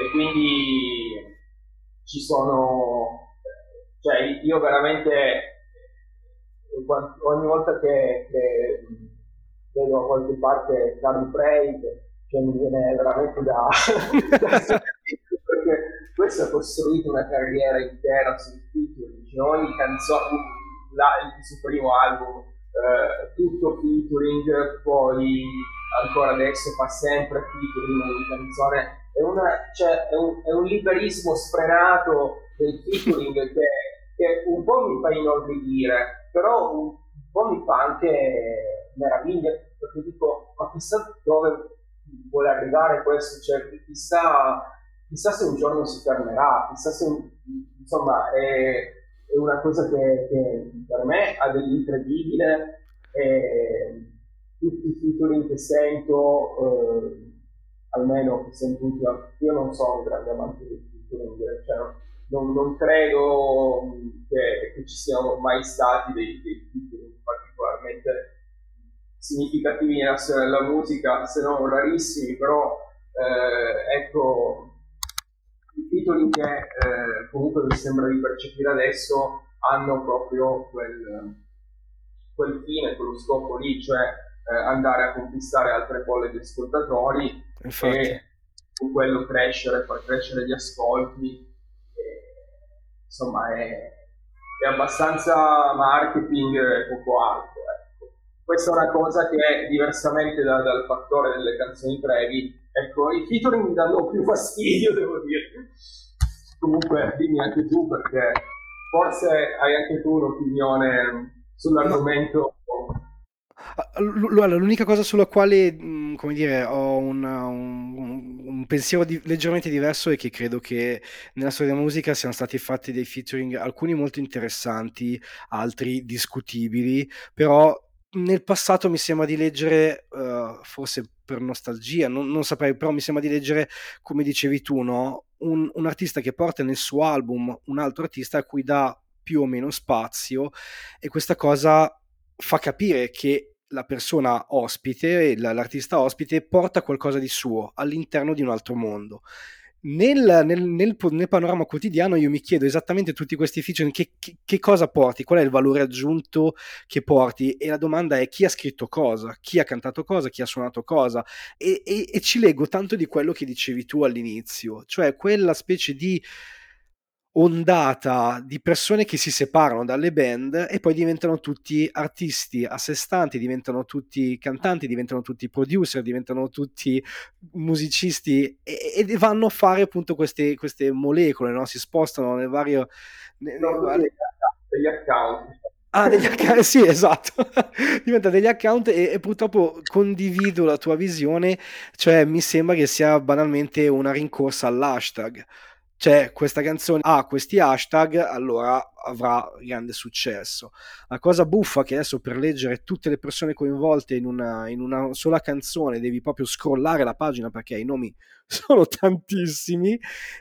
Speaker 2: E quindi ci sono, cioè io veramente ogni volta che, che vedo a qualche parte Carl Craig, cioè mi viene veramente da, da questo ha costruito una carriera intera sul featuring, cioè ogni canzone, la, il suo primo album, eh, tutto featuring, poi ancora adesso fa sempre featuring ogni canzone, è, una, cioè, è, un, è un liberismo sfrenato del featuring che, che un po' mi fa inorridire, però un, un po' mi fa anche meraviglia, perché dico, ma chissà dove vuole arrivare questo, cioè chissà chissà se un giorno si fermerà, chissà se, insomma, è, è una cosa che, che per me ha dell'incredibile e tutti i featuring che sento, eh, almeno che sento io non sono un grande amante di featuring, cioè non, non credo che, che, ci siano mai stati dei, dei featuring particolarmente significativi nella storia della musica, se non rarissimi, però eh, ecco titoli che eh, comunque mi sembra di percepire adesso hanno proprio quel, quel fine, quello scopo lì, cioè eh, andare a conquistare altre folle di ascoltatori Infatti. e con quello crescere, far crescere gli ascolti. E, insomma, è, è, abbastanza marketing e poco altro. Ecco. Questa è una cosa che, diversamente da, dal fattore delle canzoni brevi, Ecco, i featuring mi danno più fastidio, devo dire. Comunque, dimmi anche tu, perché forse hai anche tu un'opinione sull'argomento.
Speaker 1: L'unica cosa sulla quale, come dire, ho una, un, un, pensiero di, leggermente diverso è che credo che nella storia della musica siano stati fatti dei featuring, alcuni molto interessanti, altri discutibili, però nel passato mi sembra di leggere, uh, forse per nostalgia, non, non, saprei, però mi sembra di leggere, come dicevi tu, no? un, un, artista che porta nel suo album un altro artista a cui dà più o meno spazio e questa cosa fa capire che la persona ospite, l'artista ospite, porta qualcosa di suo all'interno di un altro mondo nel, nel, nel, nel, panorama quotidiano io mi chiedo esattamente tutti questi feature che, che, che, cosa porti, qual è il valore aggiunto che porti? E la domanda è chi ha scritto cosa, chi ha cantato cosa, chi ha suonato cosa? E, e, e ci leggo tanto di quello che dicevi tu all'inizio, cioè quella specie di ondata di persone che si separano dalle band e poi diventano tutti artisti a sé stanti, diventano tutti cantanti, diventano tutti producer, diventano tutti musicisti e, e vanno a fare appunto queste, queste molecole, no? si spostano nel vario...
Speaker 2: Nel, no, varie... degli account.
Speaker 1: Ah, degli account, sì, esatto. Diventa degli account e, e, purtroppo condivido la tua visione, cioè mi sembra che sia banalmente una rincorsa all'hashtag c'è questa canzone ha questi hashtag, allora avrà grande successo. La cosa buffa è che adesso per leggere tutte le persone coinvolte in una, in una sola canzone devi proprio scrollare la pagina perché i nomi sono tantissimi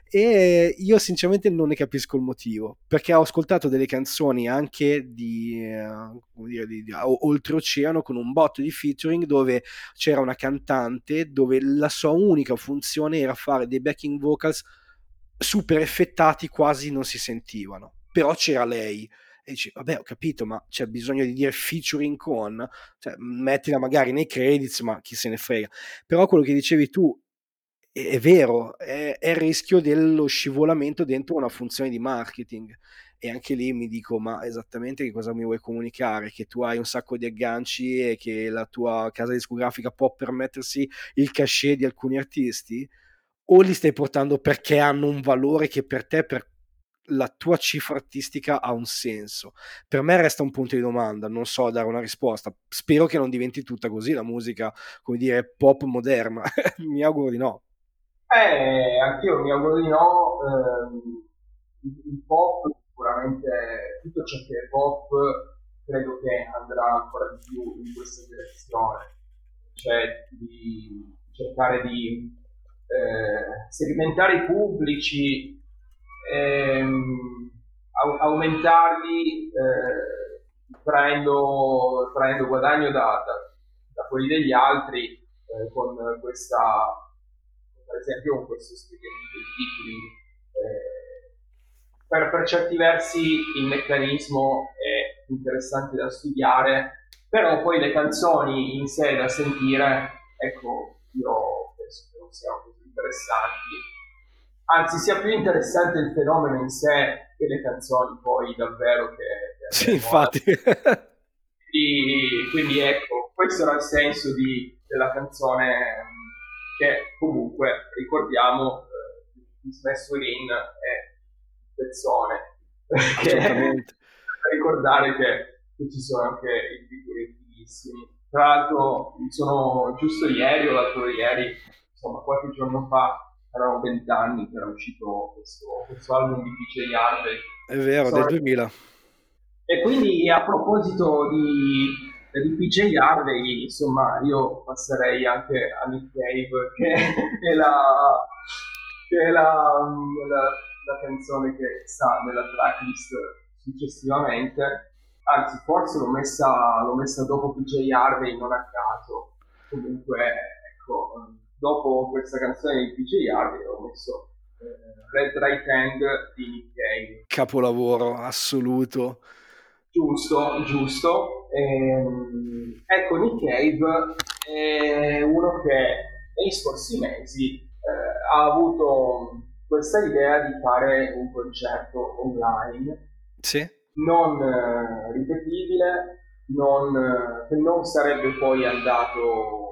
Speaker 1: e io sinceramente non ne capisco il motivo perché ho ascoltato delle canzoni anche di, uh, dire, di, di oltreoceano con un botto di featuring dove c'era una cantante dove la sua unica funzione era fare dei backing vocals super effettati quasi non si sentivano, però c'era lei. E dici, vabbè, ho capito, ma c'è bisogno di dire featuring con, cioè, mettila magari nei credits, ma chi se ne frega. Però quello che dicevi tu è, è vero, è, è, il rischio dello scivolamento dentro una funzione di marketing. E anche lì mi dico, ma esattamente che cosa mi vuoi comunicare? Che tu hai un sacco di agganci e che la tua casa discografica può permettersi il cachet di alcuni artisti? O li stai portando perché hanno un valore che per te, per la tua cifra artistica ha un senso? Per me resta un punto di domanda, non so dare una risposta. Spero che non diventi tutta così la musica, come dire, pop moderna. mi auguro di no.
Speaker 2: Eh, anch'io mi auguro di no. Eh, il pop sicuramente, tutto ciò che è pop, credo che andrà ancora di più in questa direzione, cioè di cercare di eh, segmentare i pubblici, ehm, aumentarli eh, traendo, traendo, guadagno da, da, da, quelli degli altri eh, con questa, per esempio con questo strumento di titoli. Eh, per, per certi versi il meccanismo è interessante da studiare, però poi le canzoni in sé da sentire, ecco, io penso che non siano così interessanti. Anzi, sia più interessante il fenomeno in sé che le canzoni poi davvero che... che
Speaker 1: sì, infatti.
Speaker 2: quindi, quindi, ecco, questo era il senso di, della canzone che comunque, ricordiamo, eh, Miss Within è pezzone. Assolutamente. ricordare che, che, ci sono anche i figuri fighissimi. Tra l'altro, sono giusto ieri o l'altro ieri insomma qualche giorno fa erano vent'anni che era uscito questo, questo album di DJ Harvey
Speaker 1: È vero, Sorry. del 2000.
Speaker 2: E quindi a proposito di, di PJ Harvey, insomma, io passerei anche a Nick Cave, che è la, che è la, la, la canzone che sta nella tracklist successivamente. Anzi, forse l'ho messa, l'ho messa dopo PJ Harvey, non a caso. Comunque, ecco, dopo questa canzone di PJ Harvey ho messo eh, Red Right Hand di Nick Cave.
Speaker 1: Capolavoro assoluto.
Speaker 2: Giusto, giusto. Ehm, ecco, Nick Cave è uno che nei scorsi mesi eh, ha avuto questa idea di fare un concerto online.
Speaker 1: Sì.
Speaker 2: Non eh, ripetibile, non, eh, che non sarebbe poi andato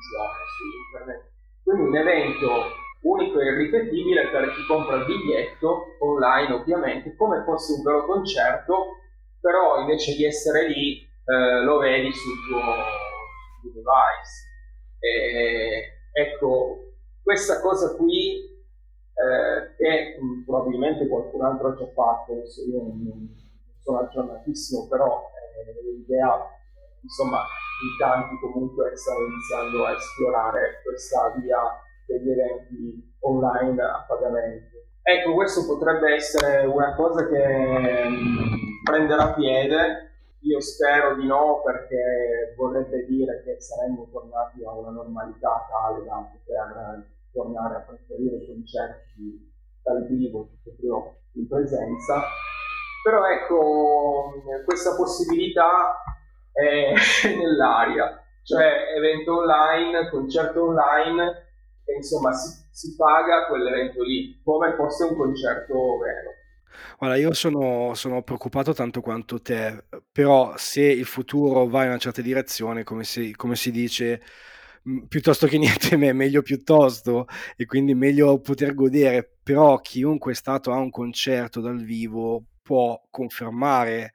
Speaker 2: su internet, su internet. Quindi un evento unico e irripetibile per chi compra il biglietto online ovviamente, come fosse un vero concerto, però invece di essere lì eh, lo vedi sul tuo, sul tuo device. E, ecco, questa cosa qui eh, che mh, probabilmente qualcun altro ha già fatto, io non, non sono aggiornatissimo, però eh, l'idea, insomma, in tanti comunque stanno iniziando a esplorare questa via degli eventi online a pagamento. Ecco, questo potrebbe essere una cosa che mm, prenderà piede, io spero di no perché vorrebbe dire che saremmo tornati a una normalità tale da poter tornare a preferire concerti dal vivo proprio in presenza. Però ecco, questa possibilità è nell'aria, cioè evento online, concerto online insomma si, si paga quell'evento lì come fosse un concerto vero.
Speaker 1: Guarda, io sono, sono, preoccupato tanto quanto te, però se il futuro va in una certa direzione, come si, come si dice, piuttosto che niente, meglio piuttosto, e quindi meglio poter godere, però chiunque è stato a un concerto dal vivo può confermare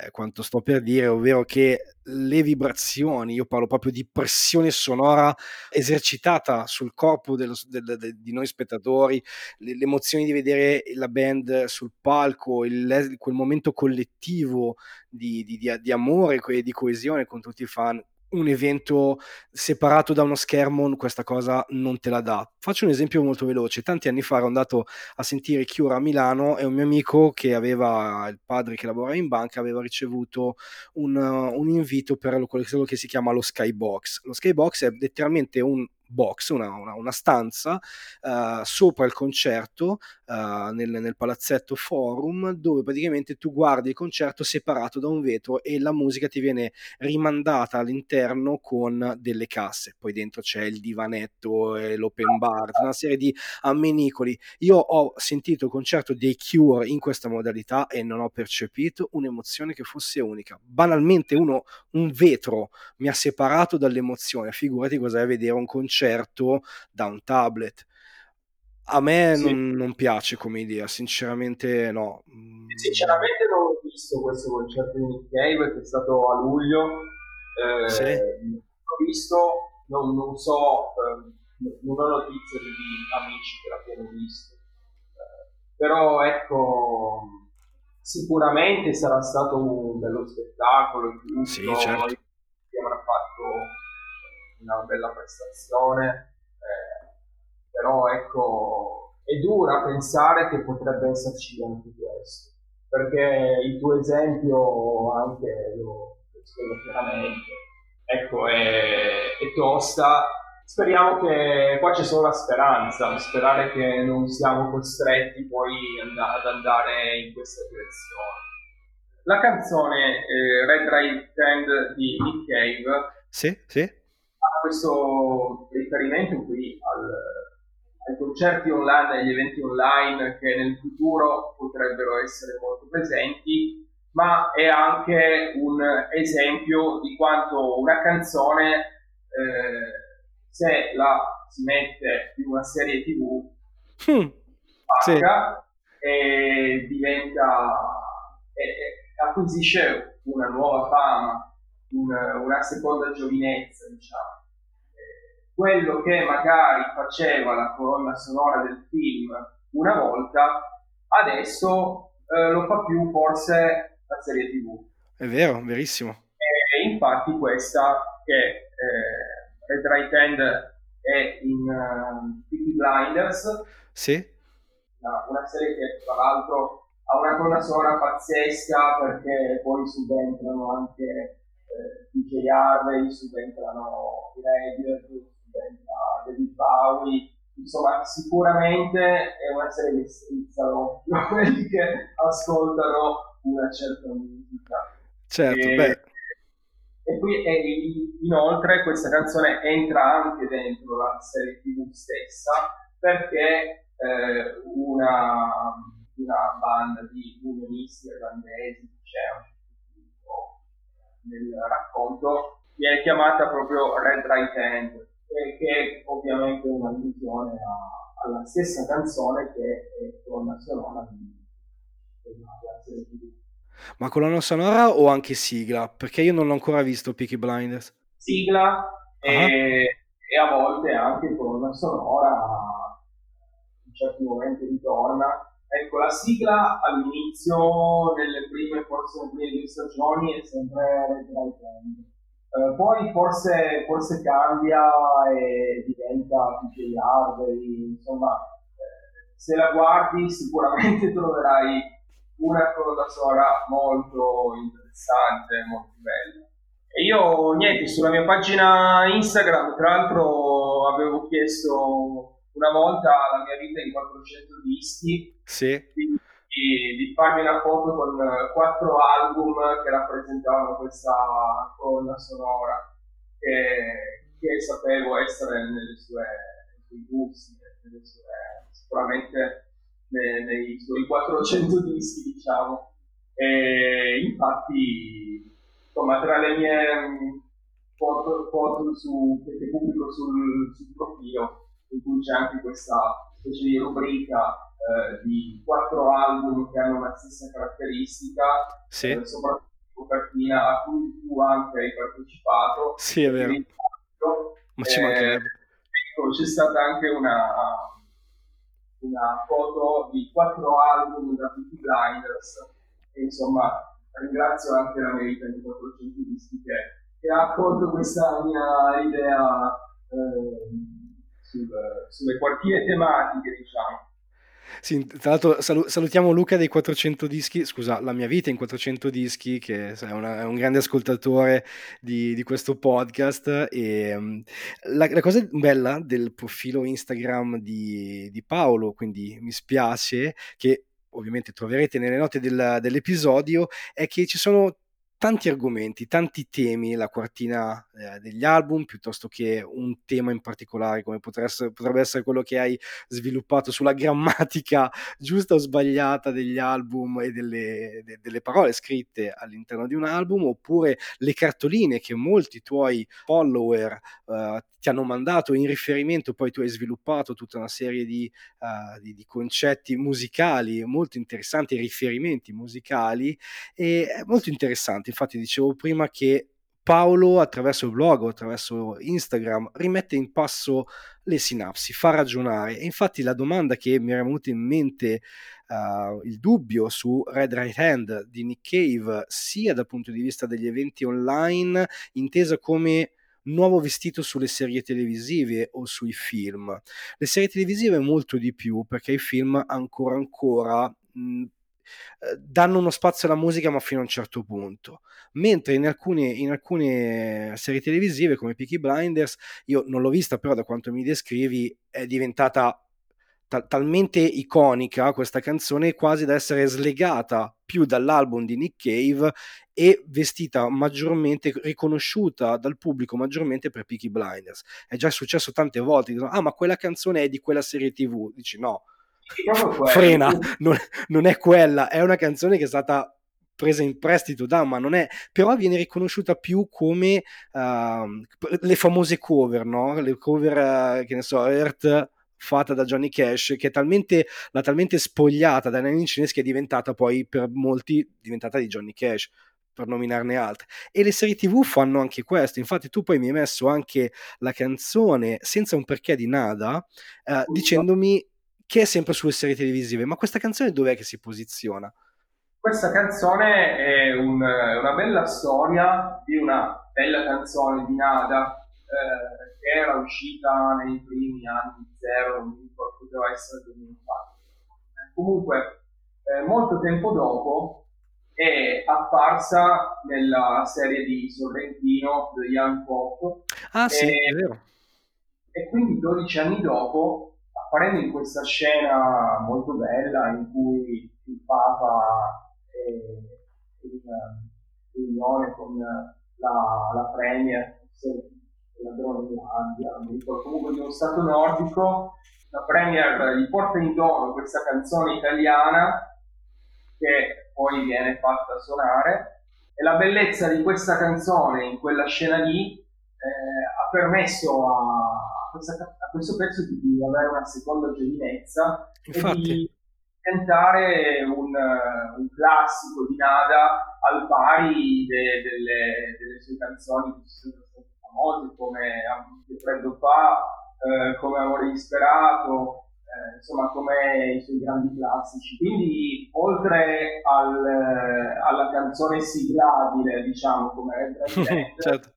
Speaker 1: eh, quanto sto per dire, ovvero che le vibrazioni, io parlo proprio di pressione sonora esercitata sul corpo del, del, del, di noi spettatori, le, emozioni di vedere la band sul palco, il, quel momento collettivo di, di, di, di amore e di coesione con tutti i fan, un evento separato da uno schermo questa cosa non te la dà. Faccio un esempio molto veloce. Tanti anni fa ero andato a sentire Cure a Milano e un mio amico che aveva il padre che lavora in banca aveva ricevuto un, un invito per quello che si chiama lo Skybox. Lo Skybox è letteralmente un box, una, una, una stanza uh, sopra il concerto uh, nel, nel, palazzetto Forum dove praticamente tu guardi il concerto separato da un vetro e la musica ti viene rimandata all'interno con delle casse. Poi dentro c'è il divanetto e l'open bar, una serie di ammenicoli. Io ho sentito il concerto dei Cure in questa modalità e non ho percepito un'emozione che fosse unica. Banalmente uno, un vetro mi ha separato dall'emozione. Figurati cos'è vedere un concerto concerto da un tablet. A me sì. non, non, piace come idea, sinceramente no.
Speaker 2: Sinceramente non ho visto questo concerto di Nick Cave che è stato a luglio. Eh, sì. L'ho visto, non, non so, eh, non ho notizie di amici che l'abbiano visto. Eh, però ecco, sicuramente sarà stato un bello spettacolo.
Speaker 1: Tutto, sì, certo.
Speaker 2: Che avrà fatto una bella prestazione, eh, però ecco, è dura pensare che potrebbe esserci anche questo, perché il tuo esempio anche lo, spiego chiaramente, ecco, è, è tosta, speriamo che qua c'è solo la speranza, sperare che non siamo costretti poi ad andare in questa direzione. La canzone eh, Red Right Hand di Nick Cave
Speaker 1: sì, sì
Speaker 2: questo riferimento qui al, ai concerti online, agli eventi online che nel futuro potrebbero essere molto presenti, ma è anche un esempio di quanto una canzone, eh, se la si mette in una serie tv, mm, sì. e diventa, e, e acquisisce una nuova fama, una, una seconda giovinezza, diciamo quello che magari faceva la colonna sonora del film una volta adesso eh, lo fa più forse la serie tv.
Speaker 1: È vero, verissimo.
Speaker 2: E infatti questa che eh, Red Right Hand è in uh, Peaky Blinders.
Speaker 1: Sì.
Speaker 2: Una, una serie che tra l'altro ha una colonna sonora pazzesca perché poi subentrano anche eh, DJ Harvey, subentrano i Radiohead, subentra David Bowie, insomma sicuramente è una serie che strizzano quelli che ascoltano una certa musica.
Speaker 1: Certo, e, beh.
Speaker 2: E poi e inoltre questa canzone entra anche dentro la serie TV stessa perché eh, una una banda di unionisti irlandesi, c'è nel racconto, viene chiamata proprio Red Right Hand, che è ovviamente un'allusione alla stessa canzone che è colonna sonora di.
Speaker 1: Ma colonna sonora o anche sigla? Perché io non l'ho ancora visto Peaky Blinders.
Speaker 2: Sigla uh-huh. e, e, a volte anche colonna sonora in certi momenti ritorna Ecco, la sigla all'inizio, nelle prime, forse nelle prime due stagioni, è sempre Red Right Eh, poi forse, forse, cambia e diventa PJ Harvey, insomma, eh, se la guardi sicuramente troverai una colonna sonora molto interessante, molto bella. E io, niente, sulla mia pagina Instagram, tra l'altro, avevo chiesto una volta la mia vita in 400 dischi
Speaker 1: sì.
Speaker 2: di, di, di, farmi una foto con quattro album che rappresentavano questa colonna sonora che, che sapevo essere nelle sue, nei suoi gusti, nelle sue, sicuramente nei, nei suoi 400 dischi diciamo. E infatti insomma tra le mie foto, foto su, che pubblico sul, sul profilo in cui c'è anche questa specie di rubrica eh, di quattro album che hanno la stessa caratteristica,
Speaker 1: sì. eh,
Speaker 2: soprattutto copertina a cui tu anche hai partecipato.
Speaker 1: Sì, è vero. Ma ci mancherebbe.
Speaker 2: Ecco, c'è stata anche una, una foto di quattro album da Peaky Blinders e insomma ringrazio anche la Merita di 400 dischi che, che ha accolto questa mia idea eh, sul, sulle quartiere tematiche, diciamo.
Speaker 1: Sì, tra l'altro salutiamo Luca dei 400 dischi, scusa, la mia vita in 400 dischi, che è, una, è un grande ascoltatore di, di questo podcast. E um, la, la, cosa bella del profilo Instagram di, di, Paolo, quindi mi spiace che ovviamente troverete nelle note del, dell'episodio, è che ci sono tanti argomenti, tanti temi, la quartina eh, degli album, piuttosto che un tema in particolare, come essere, potrebbe essere quello che hai sviluppato sulla grammatica giusta o sbagliata degli album e delle, de, delle parole scritte all'interno di un album, oppure le cartoline che molti tuoi follower eh, ti hanno mandato in riferimento, poi tu hai sviluppato tutta una serie di, uh, di, di concetti musicali molto interessanti, riferimenti musicali, e molto interessante. Infatti dicevo prima che Paolo attraverso il blog o attraverso Instagram rimette in passo le sinapsi, fa ragionare. E infatti la domanda che mi era venuta in mente, uh, il dubbio su Red Right Hand di Nick Cave, sia dal punto di vista degli eventi online, intesa come nuovo vestito sulle serie televisive o sui film. Le serie televisive molto di più perché i film ancora ancora mh, danno uno spazio alla musica ma fino a un certo punto mentre in alcune, in alcune serie televisive come Peaky Blinders io non l'ho vista però da quanto mi descrivi è diventata tal- talmente iconica questa canzone quasi da essere slegata più dall'album di Nick Cave e vestita maggiormente, riconosciuta dal pubblico maggiormente per Peaky Blinders. È già successo tante volte, dicono, ah ma quella canzone è di quella serie tv, dici no, frena, non, non è quella, è una canzone che è stata presa in prestito da, ma non è, però viene riconosciuta più come uh, le famose cover, no? Le cover, uh, che ne so, Earth fatta da Johnny Cash che è talmente, l'ha talmente spogliata dai Nine Inch che è diventata poi per molti diventata di Johnny Cash per nominarne altre. E le serie tv fanno anche questo. Infatti tu poi mi hai messo anche la canzone senza un perché di nada eh, dicendomi che è sempre sulle serie televisive, ma questa canzone dov'è che si posiziona?
Speaker 2: Questa canzone è un, una bella storia di una bella canzone di Nada eh, che era uscita nei primi anni zero, non mi ricordo, poteva essere 2004. Comunque, eh, molto tempo dopo è apparsa nella serie di Sorrentino, The Young Pop.
Speaker 1: Ah sì, e, è vero.
Speaker 2: E quindi 12 anni dopo, apparendo in questa scena molto bella in cui il Papa è in riunione con la, la Premier, la Groenlandia, mi ricordo. Comunque di uno stato nordico, la Premier gli porta in dono questa canzone italiana che poi viene fatta suonare. E la bellezza di questa canzone in quella scena lì eh, ha permesso a, a, questa, a, questo pezzo di, avere una seconda giovinezza
Speaker 1: Infatti.
Speaker 2: e di diventare un, un, classico di Nada al pari de, delle, delle, sue canzoni che sono state famose come Che freddo fa, eh, come Amore disperato, eh, insomma come i suoi grandi classici. Quindi oltre al, alla canzone siglabile, diciamo come Red certo.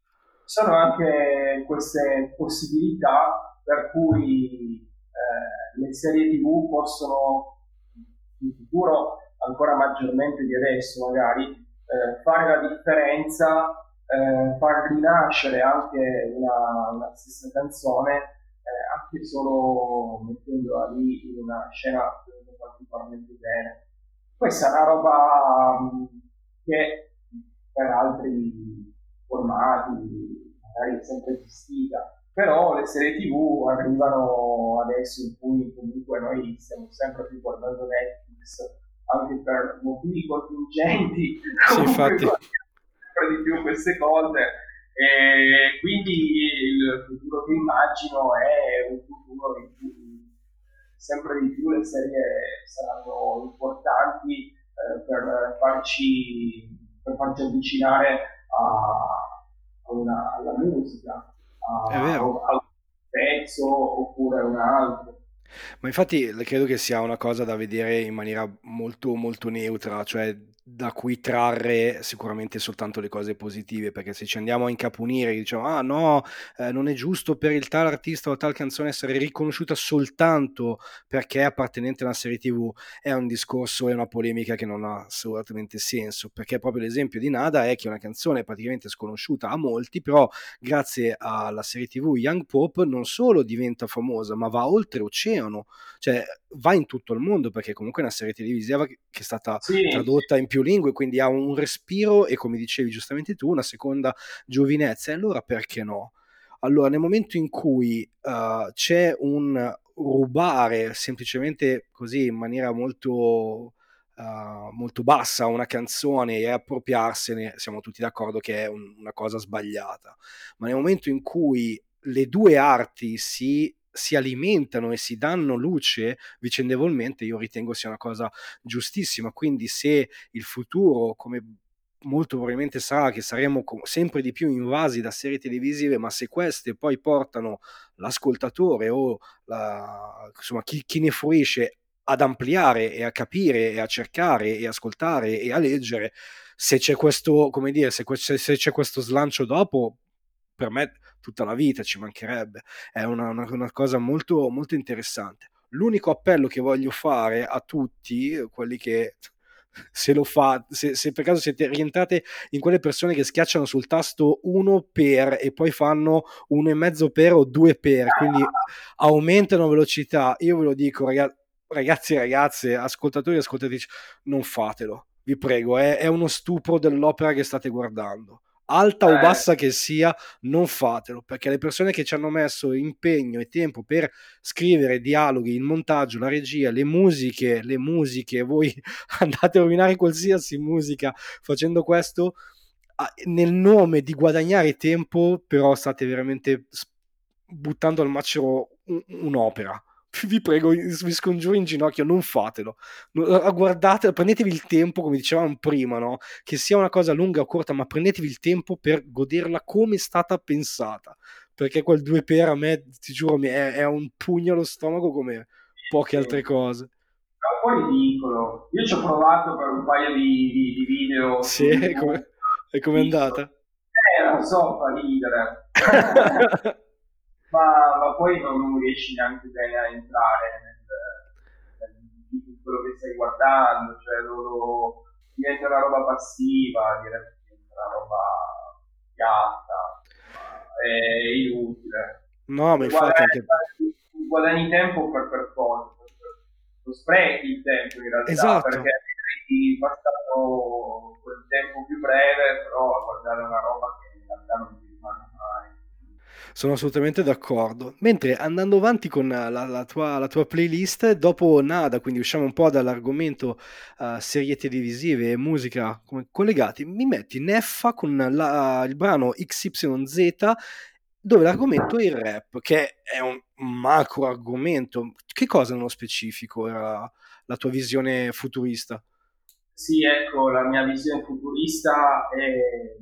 Speaker 2: sono anche queste possibilità per cui eh, le serie tv possono in futuro ancora maggiormente di adesso magari eh, fare la differenza eh, far rinascere anche una, una stessa canzone eh, anche solo mettendola lì in una scena particolarmente bene. Questa è una roba che per altri formati magari è sempre esistita, però le serie tv arrivano adesso in cui comunque noi stiamo sempre più guardando Netflix anche per motivi contingenti,
Speaker 1: sì, infatti.
Speaker 2: sempre di più queste cose. E quindi il futuro che immagino è un futuro in cui sempre di più le serie saranno importanti eh, per, farci, per farci avvicinare a, a una, alla musica, a, a, un pezzo oppure a un altro.
Speaker 1: Ma infatti credo che sia una cosa da vedere in maniera molto molto neutra, cioè da cui trarre sicuramente soltanto le cose positive, perché se ci andiamo a incapunire diciamo ah no, eh, non è giusto per il tal artista o tal canzone essere riconosciuta soltanto perché è appartenente a una serie tv, è un discorso, è una polemica che non ha assolutamente senso, perché proprio l'esempio di Nada è che una canzone praticamente sconosciuta a molti, però grazie alla serie tv Young Pop non solo diventa famosa, ma va oltre oceano, cioè va in tutto il mondo, perché comunque è una serie televisiva che è stata sì. tradotta in più lingue, quindi ha un respiro e come dicevi giustamente tu, una seconda giovinezza. E allora perché no? Allora, nel momento in cui uh, c'è un rubare semplicemente così in maniera molto, uh, molto bassa una canzone e appropriarsene, siamo tutti d'accordo che è un, una cosa sbagliata. Ma nel momento in cui le due arti si si alimentano e si danno luce vicendevolmente, io ritengo sia una cosa giustissima. Quindi se il futuro, come molto probabilmente sarà che saremo sempre di più invasi da serie televisive, ma se queste poi portano l'ascoltatore o la, insomma, chi, chi, ne fruisce ad ampliare e a capire e a cercare e ascoltare e a leggere, se c'è questo, come dire, se, se c'è questo slancio dopo, per me tutta la vita, ci mancherebbe. È una, una, una cosa molto, molto interessante. L'unico appello che voglio fare a tutti, quelli che se lo fa, se, se, per caso siete rientrate in quelle persone che schiacciano sul tasto 1 per e poi fanno 1,5 per o 2 per, quindi aumentano velocità, io ve lo dico ragazzi, e ragazze, ascoltatori e ascoltatrici, non fatelo, vi prego, è, è uno stupro dell'opera che state guardando alta eh. o bassa che sia, non fatelo, perché le persone che ci hanno messo impegno e tempo per scrivere dialoghi, il montaggio, la regia, le musiche, le musiche, voi andate a rovinare qualsiasi musica facendo questo nel nome di guadagnare tempo, però state veramente buttando al macero un'opera vi prego, vi scongiuro in ginocchio, non fatelo. Guardate, prendetevi il tempo, come dicevamo prima, no? che sia una cosa lunga o corta, ma prendetevi il tempo per goderla come è stata pensata. Perché quel 2 per a me, ti giuro, è, è un pugno allo stomaco come poche altre cose.
Speaker 2: Un po' ridicolo. Io ci ho provato per un paio di, di, di video.
Speaker 1: Sì, e come è andata?
Speaker 2: Eh, non so, fa ridere. ma, ma, poi non, riesci neanche bene a entrare nel, nel, quello che stai guardando, cioè loro diventa una roba passiva, diventa una roba piatta, è inutile.
Speaker 1: No, ma infatti anche...
Speaker 2: Guadagni tempo per, per cosa? lo sprechi il tempo in realtà,
Speaker 1: esatto.
Speaker 2: perché hai passato quel tempo più breve, però a guardare una roba che in realtà non ti.
Speaker 1: Sono assolutamente d'accordo. Mentre andando avanti con la, la, tua, la, tua, playlist, dopo Nada, quindi usciamo un po' dall'argomento uh, serie televisive e musica collegati, mi metti Neffa con la, il brano XYZ dove l'argomento è il rap, che è un macro argomento. Che cosa nello specifico era la tua visione futurista?
Speaker 2: Sì, ecco, la mia visione futurista è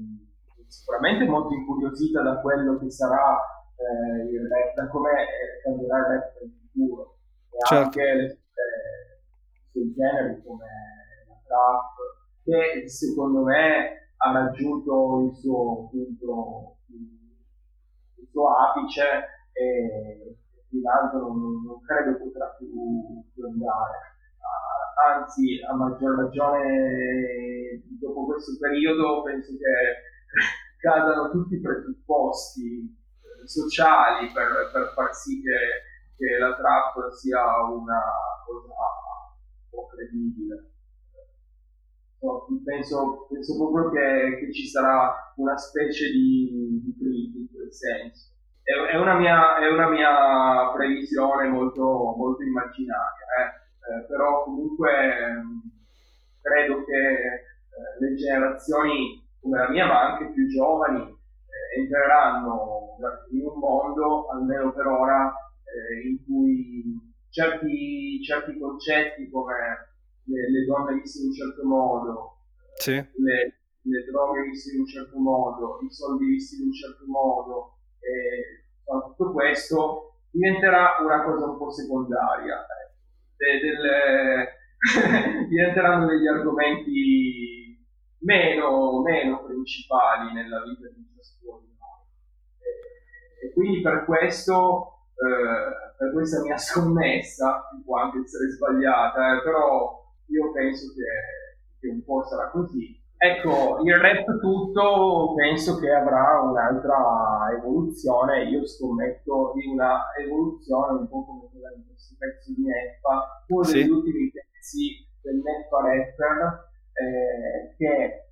Speaker 2: sicuramente molto incuriosita da quello che sarà eh, il rap, da come cambierà il rap nel futuro. E certo. anche le eh, generi come la trap, che secondo me ha raggiunto il suo punto il suo apice e in alto non, non, credo potrà più, più andare. Uh, anzi, a maggior ragione dopo questo periodo penso che cadano tutti i presupposti eh, sociali per, per far sì che, che, la trap sia una cosa un po' credibile. Penso, penso, proprio che, che, ci sarà una specie di, di crisi in quel senso. È, è, una, mia, è una, mia, previsione molto, molto immaginaria, eh? Eh, però comunque ehm, credo che eh, le generazioni come la mia, ma anche più giovani, eh, entreranno in un mondo, almeno per ora, eh, in cui certi, certi concetti come le, le donne viste in un certo modo,
Speaker 1: sì.
Speaker 2: le, le, droghe viste in un certo modo, i soldi visti in un certo modo, e tutto questo diventerà una cosa un po' secondaria. De, delle, diventeranno degli argomenti meno, meno, principali nella vita di ciascuno di noi. E, e quindi per questo, eh, per questa mia scommessa, può anche essere sbagliata, eh, però io penso che, che un po' sarà così. Ecco, il rap tutto penso che avrà un'altra evoluzione, io scommetto di una evoluzione un po' come quella di questo pezzo di Neffa, uno sì. degli ultimi pezzi del Neffa Rapper, eh, che eh,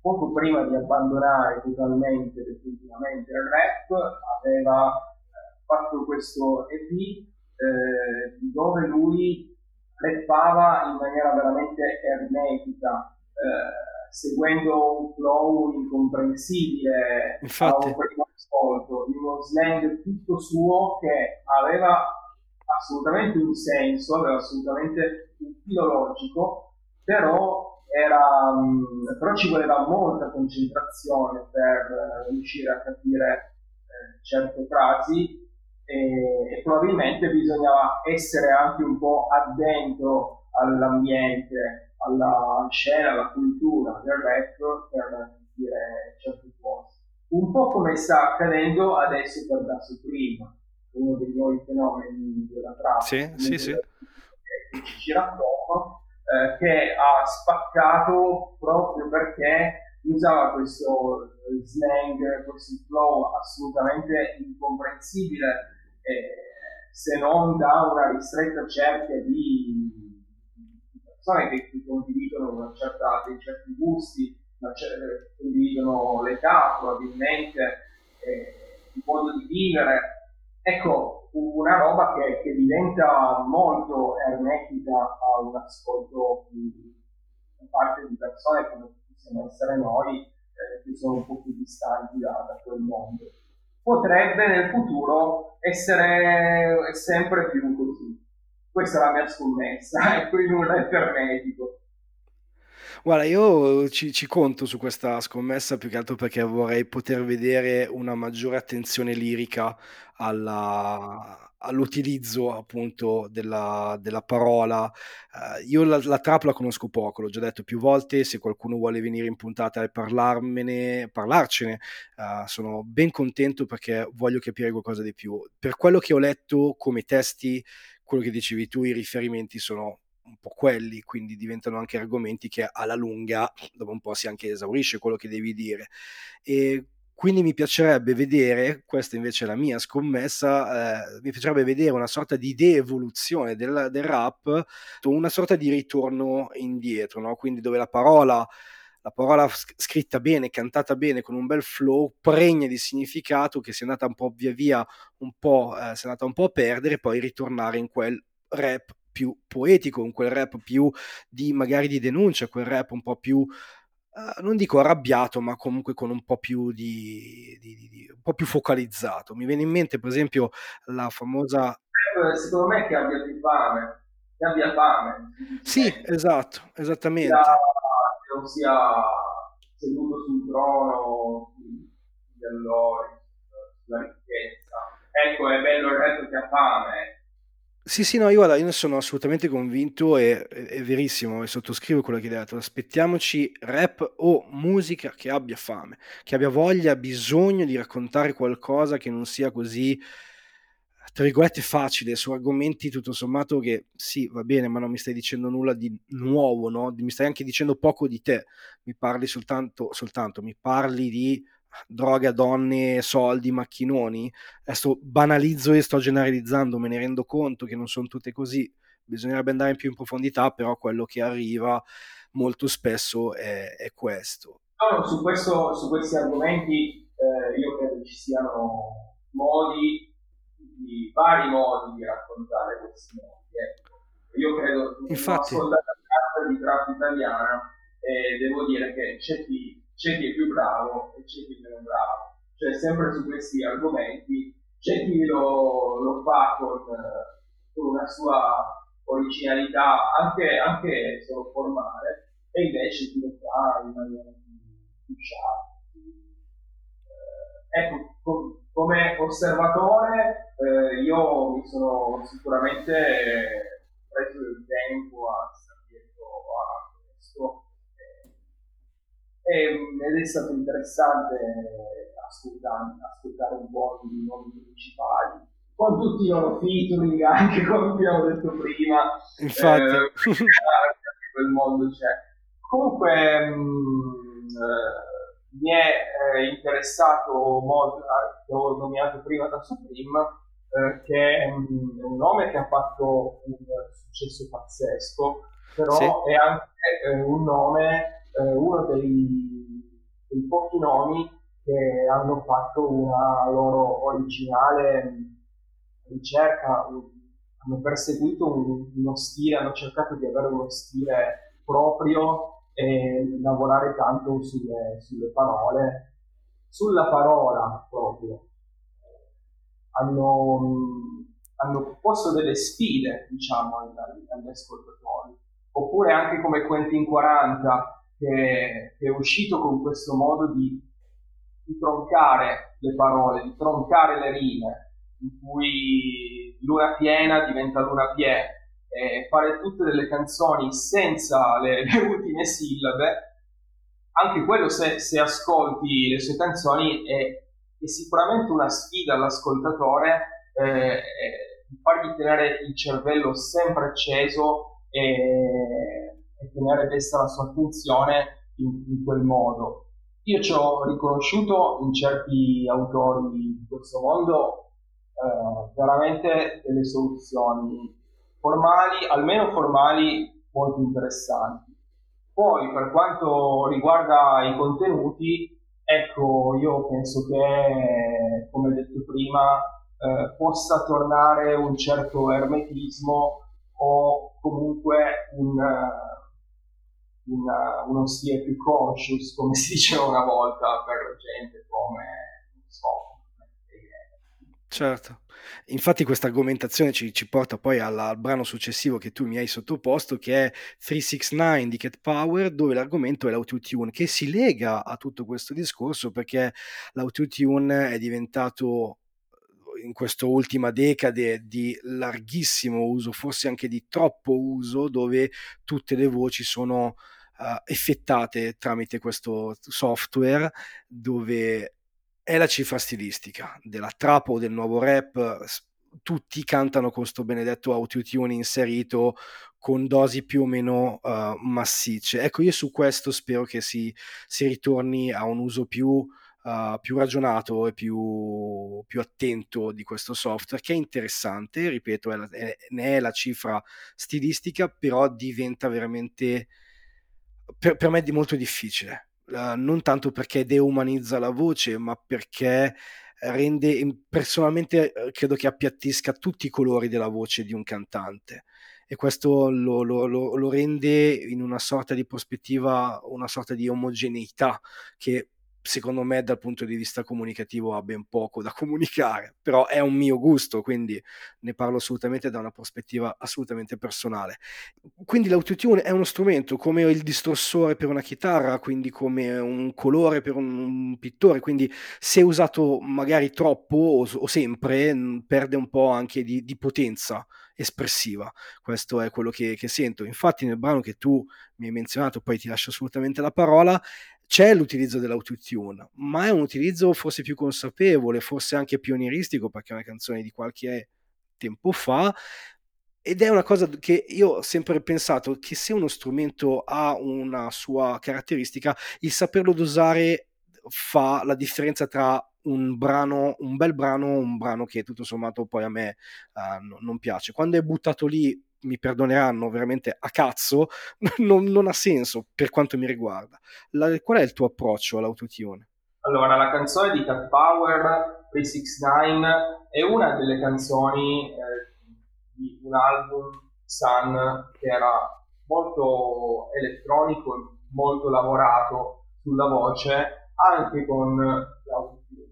Speaker 2: poco prima di abbandonare totalmente, definitivamente il rap, aveva eh, fatto questo EP eh, dove lui rappava in maniera veramente ermetica, eh, seguendo un flow incomprensibile
Speaker 1: Infatti.
Speaker 2: a un primo ascolto, in uno slang tutto suo che aveva assolutamente un senso, aveva assolutamente un filo logico, però, era, um, però ci voleva molta concentrazione per uh, riuscire a capire uh, certe frasi e, e, probabilmente bisognava essere anche un po' addentro all'ambiente, alla scena, alla cultura del rap per dire certe cose. Un po' come sta accadendo adesso per Da Suprema, uno dei nuovi fenomeni della trappola.
Speaker 1: Sì, sì, sì.
Speaker 2: Che ci attorno, eh, che ha spaccato proprio perché usava questo slang, questo flow assolutamente incomprensibile eh, se non da una ristretta cerchia di, persone che, che condividono una certa, dei certi gusti, condividono l'età probabilmente, eh, il modo di vivere. Ecco, una roba che, che diventa molto ermetica a un ascolto da parte di persone come possiamo essere noi, eh, che sono un po' più distanti da, da quel mondo potrebbe nel futuro essere sempre più così. Questa è la mia scommessa, ecco in un ermetico.
Speaker 1: Guarda, io ci, ci conto su questa scommessa più che altro perché vorrei poter vedere una maggiore attenzione lirica alla- all'utilizzo appunto della, della parola. Eh, io la, la trap la conosco poco, l'ho già detto più volte, se qualcuno vuole venire in puntata e parlarmene, parlarcene, eh, sono ben contento perché voglio capire qualcosa di più. Per quello che ho letto come testi, quello che dicevi tu, i riferimenti sono un po' quelli, quindi diventano anche argomenti che alla lunga, dopo un po' si anche esaurisce quello che devi dire. E quindi mi piacerebbe vedere, questa invece è la mia scommessa, eh, mi piacerebbe vedere una sorta di de-evoluzione del, del rap, una sorta di ritorno indietro, no? quindi dove la parola la parola scritta bene, cantata bene, con un bel flow, pregna di significato che si è andata un po' via via, un po', eh, si è andata un po' a perdere, poi ritornare in quel rap più poetico, in quel rap più di magari di denuncia, quel rap un po' più Uh, non dico arrabbiato, ma comunque con un po' più di, di, di, di, un po' più focalizzato. Mi viene in mente, per esempio, la famosa.
Speaker 2: Eh, secondo me che abbia più fame, che abbia fame.
Speaker 1: Sì, esatto, esattamente.
Speaker 2: Che non sia seduto sul trono degli allori, sulla ricchezza. Ecco, è bello il resto che ha fame
Speaker 1: sì, sì, no, io, guarda, io ne sono assolutamente convinto e è, è verissimo, e sottoscrivo quello che hai detto. Aspettiamoci rap o musica che abbia fame, che abbia voglia, bisogno di raccontare qualcosa che non sia così, tra virgolette, facile, su argomenti tutto sommato che sì, va bene, ma non mi stai dicendo nulla di nuovo, no? Mi stai anche dicendo poco di te, mi parli soltanto, soltanto mi parli di droga, donne, soldi, macchinoni. Adesso banalizzo e sto generalizzando, me ne rendo conto che non sono tutte così. Bisognerebbe andare più in profondità, però quello che arriva molto spesso è, è questo.
Speaker 2: No, su, questo, su questi argomenti eh, io credo ci siano modi, di, vari modi di raccontare questi modi. Ecco. Io credo che
Speaker 1: Infatti,
Speaker 2: ho ascoltato la di trap italiana e devo dire che c'è chi c'è chi è più bravo e c'è chi è meno bravo. Cioè, sempre su questi argomenti, c'è chi lo, lo fa con, con, una sua originalità, anche, anche solo formale, e invece chi lo fa in maniera più scialba. Eh, ecco, com- come osservatore eh, io mi sono sicuramente preso il tempo a stare dietro a questo ed è stato interessante ascoltare, ascoltare un po' i nomi principali. Con tutti i loro featuring anche come abbiamo detto prima
Speaker 1: infatti. eh,
Speaker 2: quel mondo c'è. Comunque mh, mm, eh, mi è eh, interessato molto che ho nominato prima da Supreme eh, che è un, è un, nome che ha fatto un successo pazzesco però sì. è anche eh, un nome eh, uno dei, dei, pochi nomi che hanno fatto una loro originale ricerca, hanno perseguito un, uno stile, hanno cercato di avere uno stile proprio e lavorare tanto sulle, sulle parole, sulla parola proprio. Hanno, hanno posto delle sfide, diciamo, agli, agli ascoltatori. Oppure anche come Quentin 40, che, è uscito con questo modo di, di, troncare le parole, di troncare le rime, in cui luna piena diventa luna piena, e fare tutte delle canzoni senza le, le ultime sillabe, anche quello se, se, ascolti le sue canzoni è, è sicuramente una sfida all'ascoltatore, eh, fargli tenere il cervello sempre acceso e tenere desta la sua attenzione in, in quel modo. Io ci ho riconosciuto in certi autori di questo mondo eh, veramente delle soluzioni formali, almeno formali, molto interessanti. Poi per quanto riguarda i contenuti, ecco, io penso che, come detto prima, eh, possa tornare un certo ermetismo o comunque un, una, uno stile più conscious, come si diceva una volta per gente come, non so,
Speaker 1: Certo. Infatti questa argomentazione ci, ci porta poi alla, al brano successivo che tu mi hai sottoposto, che è 369 di Cat Power, dove l'argomento è l'autotune, che si lega a tutto questo discorso perché l'autotune è diventato in questa ultima decade di larghissimo uso, forse anche di troppo uso, dove tutte le voci sono uh, effettate tramite questo software, dove è la cifra stilistica della trap o del nuovo rap. Tutti cantano con questo benedetto autotune inserito con dosi più o meno uh, massicce. Ecco, io su questo spero che si, si ritorni a un uso più, uh, più ragionato e più, più, attento di questo software, che è interessante, ripeto, è la, è, ne è la cifra stilistica, però diventa veramente, per, per me, è molto difficile. Uh, non tanto perché deumanizza la voce, ma perché rende personalmente eh, credo che appiattisca tutti i colori della voce di un cantante. E questo lo, lo, lo, lo rende in una sorta di prospettiva, una sorta di omogeneità che secondo me dal punto di vista comunicativo ha ben poco da comunicare, però è un mio gusto, quindi ne parlo assolutamente da una prospettiva assolutamente personale. Quindi l'autotune è uno strumento come il distorsore per una chitarra, quindi come un colore per un, un pittore, quindi se usato magari troppo o, o sempre perde un po' anche di, di potenza espressiva. Questo è quello che, che, sento. Infatti, nel brano che tu mi hai menzionato, poi ti lascio assolutamente la parola, c'è l'utilizzo dell'autotune, ma è un utilizzo forse più consapevole, forse anche pionieristico, perché è una canzone di qualche tempo fa. Ed è una cosa che io ho sempre pensato che se uno strumento ha una sua caratteristica, il saperlo dosare fa la differenza tra un brano, un bel brano, un brano che tutto sommato poi a me uh, non piace. Quando è buttato lì mi perdoneranno veramente a cazzo, non, non ha senso per quanto mi riguarda. La, qual è il tuo approccio all'autotune?
Speaker 2: Allora, la canzone di Cat Power 369 è una delle canzoni eh, di un album Sun che era molto elettronico molto lavorato sulla voce, anche con l'autotune.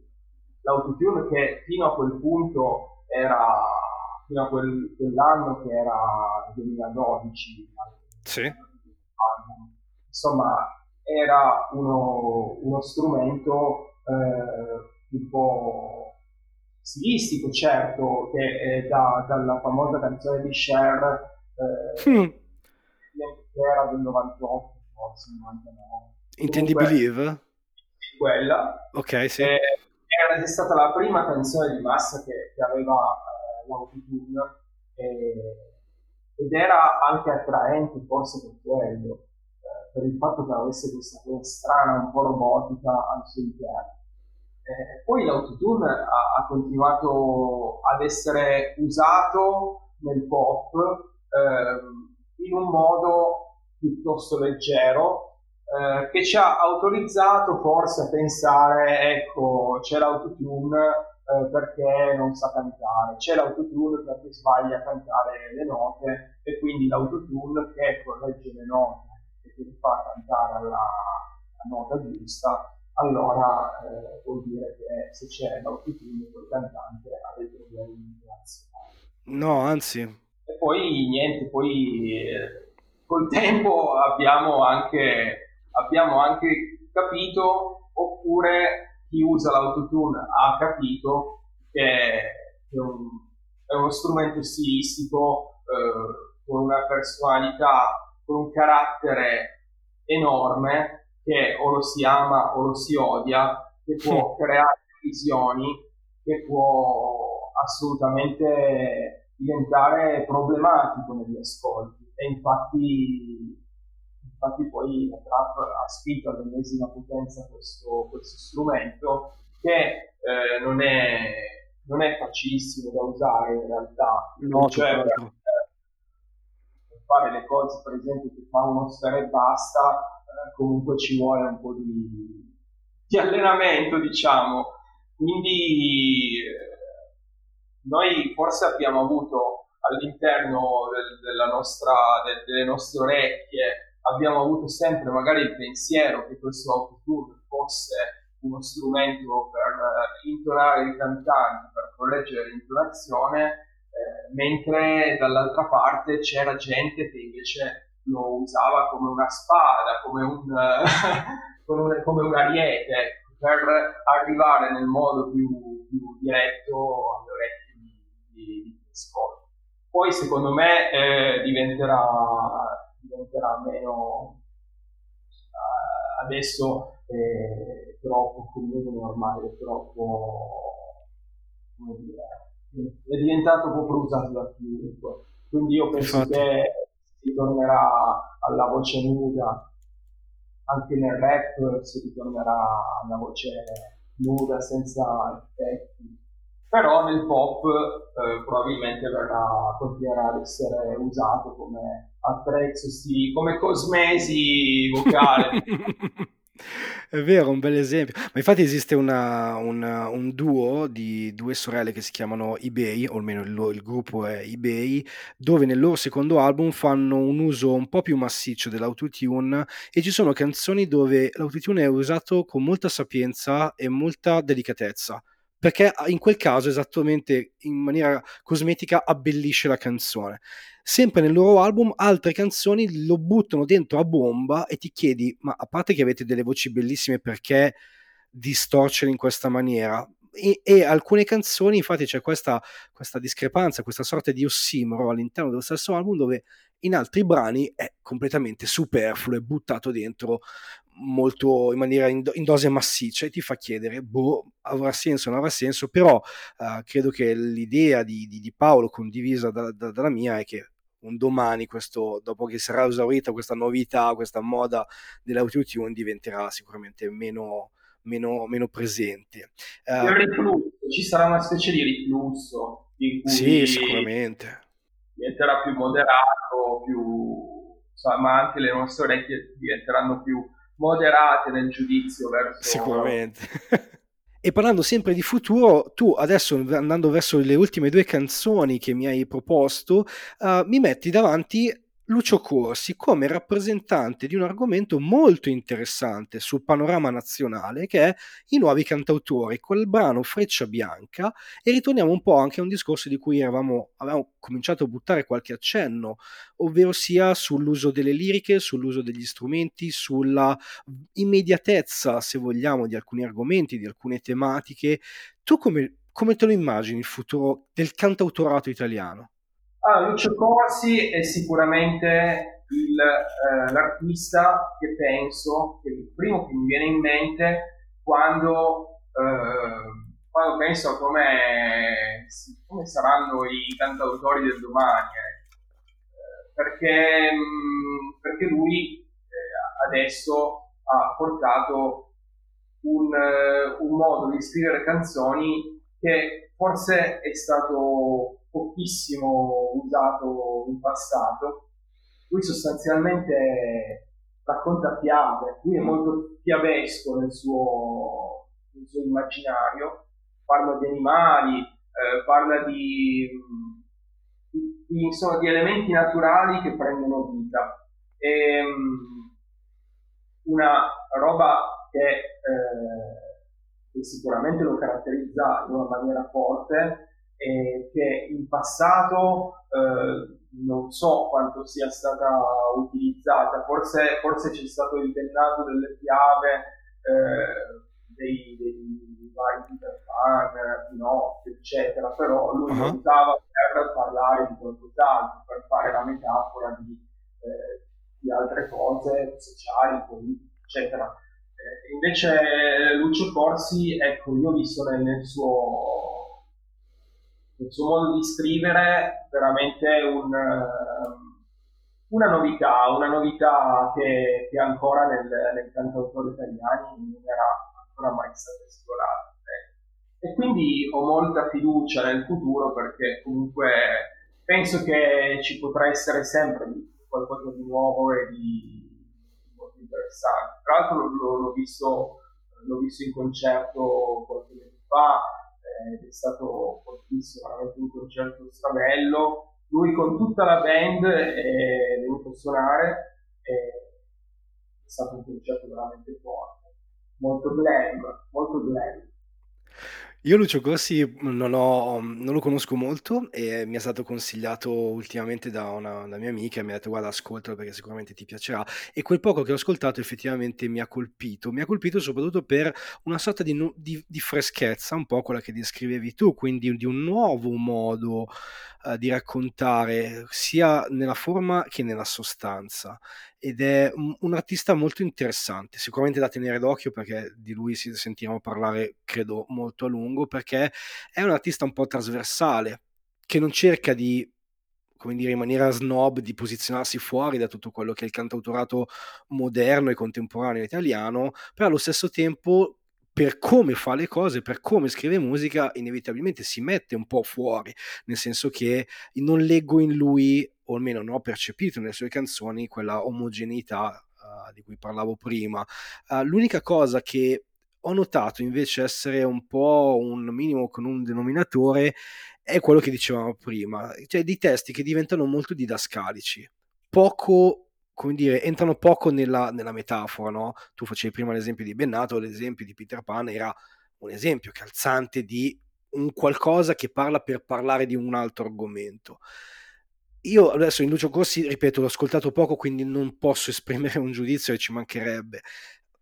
Speaker 2: L'autotune che fino a quel punto era fino a quel, quell'anno che era il 2012.
Speaker 1: Sì.
Speaker 2: Insomma, era uno, uno strumento eh, un po' stilistico, certo, che è da, dalla famosa canzone di Cher, eh, mm. che era del 98, forse 99.
Speaker 1: Intendi Comunque, Believe?
Speaker 2: Quella.
Speaker 1: Ok, sì.
Speaker 2: Eh, era stata la prima canzone di massa che, che aveva l'autotune eh, ed era anche attraente forse per quello, eh, per il fatto che avesse questa cosa strana, un po' robotica al suo interno. Eh, poi l'autotune ha, ha, continuato ad essere usato nel pop eh, in un modo piuttosto leggero eh, che ci ha autorizzato forse a pensare ecco c'è l'autotune eh, perché non sa cantare, c'è l'autotune perché sbaglia a cantare le note e quindi l'autotune che corregge le note. E che fa cantare alla, alla nota giusta, allora eh, vuol dire che se c'è l'autotune quel cantante ha dei problemi di
Speaker 1: No, anzi.
Speaker 2: E poi niente, poi eh, col tempo abbiamo anche, abbiamo anche capito oppure chi usa l'autotune ha capito che è, un, è uno strumento stilistico eh, con una personalità, con un carattere enorme che o lo si ama o lo si odia, che può creare visioni, che può assolutamente diventare problematico negli ascolti. E infatti infatti poi la trap ha spinto all'ennesima potenza questo, questo strumento che eh, non, è, non, è, facilissimo da usare in realtà.
Speaker 1: No, cioè, per,
Speaker 2: per, fare le cose per esempio che fa uno sfera e basta, eh, comunque ci vuole un po' di, di allenamento diciamo. Quindi eh, noi forse abbiamo avuto all'interno del, della nostra, del, delle nostre orecchie abbiamo avuto sempre magari il pensiero che questo autotune fosse uno strumento per uh, intonare i cantanti, per correggere l'intonazione, eh, mentre dall'altra parte c'era gente che invece lo usava come una spada, come un, come, come un ariete, per arrivare nel modo più, più diretto alle orecchie di, di, di Poi secondo me eh, diventerà, diventerà meno uh, adesso è troppo comune ormai, è troppo come dire, è diventato proprio usato da chiunque. Quindi io penso Infatti. che si tornerà alla voce nuda, anche nel rap si ritornerà alla voce nuda, senza effetti. Però nel pop eh, probabilmente verrà, continuerà ad essere usato come attrezzo, sì, come cosmesi vocale.
Speaker 1: È vero, un bel esempio. Ma infatti esiste una, una, un duo di due sorelle che si chiamano eBay, o almeno il, il, gruppo è eBay, dove nel loro secondo album fanno un uso un po' più massiccio dell'autotune e ci sono canzoni dove l'autotune è usato con molta sapienza e molta delicatezza perché in quel caso esattamente in maniera cosmetica abbellisce la canzone. Sempre nel loro album altre canzoni lo buttano dentro a bomba e ti chiedi, ma a parte che avete delle voci bellissime perché distorcere in questa maniera? E, e, alcune canzoni, infatti, c'è questa, questa, discrepanza, questa sorta di ossimoro all'interno dello stesso album, dove in altri brani è completamente superfluo, è buttato dentro molto in maniera in, dose massiccia e ti fa chiedere, boh, avrà senso o non avrà senso, però uh, credo che l'idea di, di, di Paolo condivisa da, da, dalla mia è che un domani, questo, dopo che sarà esaurita questa novità, questa moda dell'autotune, diventerà sicuramente meno, meno, meno presente.
Speaker 2: Uh, riflusso, ci sarà una specie di riflusso in cui
Speaker 1: sì, sicuramente.
Speaker 2: diventerà più moderato, più, insomma, ma anche le nostre orecchie diventeranno più moderate nel giudizio verso...
Speaker 1: Sicuramente. E parlando sempre di futuro, tu adesso andando verso le ultime due canzoni che mi hai proposto, uh, mi metti davanti Lucio Corsi come rappresentante di un argomento molto interessante sul panorama nazionale che è i nuovi cantautori, quel brano Freccia Bianca e ritorniamo un po' anche a un discorso di cui eravamo, avevamo cominciato a buttare qualche accenno, ovvero sia sull'uso delle liriche, sull'uso degli strumenti, sulla immediatezza, se vogliamo, di alcuni argomenti, di alcune tematiche. Tu come, come te lo immagini il futuro del cantautorato italiano?
Speaker 2: Allora, Lucio Corsi è sicuramente il, eh, l'artista che penso, che il primo che mi viene in mente quando, eh, quando penso a come, saranno i cantautori del domani. Eh. Perché, mh, perché lui eh, adesso ha portato un, eh, un modo di scrivere canzoni che forse è stato pochissimo usato in passato. Lui sostanzialmente racconta fiabe, lui è molto fiabesco nel suo, nel suo immaginario, parla di animali, eh, parla di, di, di, insomma, di, elementi naturali che prendono vita. E, um, una roba che, eh, che sicuramente lo caratterizza in una maniera forte eh, che in passato eh, non so quanto sia stata utilizzata, forse, forse c'è stato il pennato delle fiabe eh, dei, dei vari Peter Pan, Pinocchio, eccetera, però lui uh-huh. lo usava per parlare di qualcos'altro, per fare la metafora di, eh, di altre cose sociali, politiche, eccetera. Eh, invece Lucio Corsi, ecco, io ho visto nel, nel suo il suo modo di scrivere veramente un, ehm, una novità, una novità che, che ancora nel, nei cantautori italiani non era ancora mai stata esplorata. E quindi ho molta fiducia nel futuro perché comunque penso che ci potrà essere sempre qualcosa di nuovo e di, molto interessante. Tra l'altro l'ho, l'ho, visto, l'ho visto in concerto qualche mese fa ed è stato fortissimo, veramente un concerto strabello. Lui con tutta la band è venuto a suonare, è stato un concerto veramente forte, molto glam, molto glam.
Speaker 1: Io Lucio Corsi non, ho, non lo conosco molto e mi è stato consigliato ultimamente da una, una mia amica mi ha detto guarda ascoltalo perché sicuramente ti piacerà. E quel poco che ho ascoltato effettivamente mi ha colpito, mi ha colpito soprattutto per una sorta di, di, di freschezza, un po' quella che descrivevi tu, quindi di un nuovo modo uh, di raccontare sia nella forma che nella sostanza ed è un, artista molto interessante, sicuramente da tenere d'occhio perché di lui si sentiremo parlare credo molto a lungo perché è un artista un po' trasversale che non cerca di come dire, in maniera snob di posizionarsi fuori da tutto quello che è il cantautorato moderno e contemporaneo italiano, però allo stesso tempo per come fa le cose, per come scrive musica, inevitabilmente si mette un po' fuori, nel senso che non leggo in lui, o almeno non ho percepito nelle sue canzoni, quella omogeneità uh, di cui parlavo prima. Uh, l'unica cosa che ho notato invece essere un po' un minimo con un denominatore è quello che dicevamo prima, cioè di testi che diventano molto didascalici, poco come dire, entrano poco nella, nella metafora, no? Tu facevi prima l'esempio di Bennato, l'esempio di Peter Pan era un esempio calzante di un qualcosa che parla per parlare di un altro argomento. Io adesso in Lucio Corsi, ripeto, l'ho ascoltato poco, quindi non posso esprimere un giudizio e ci mancherebbe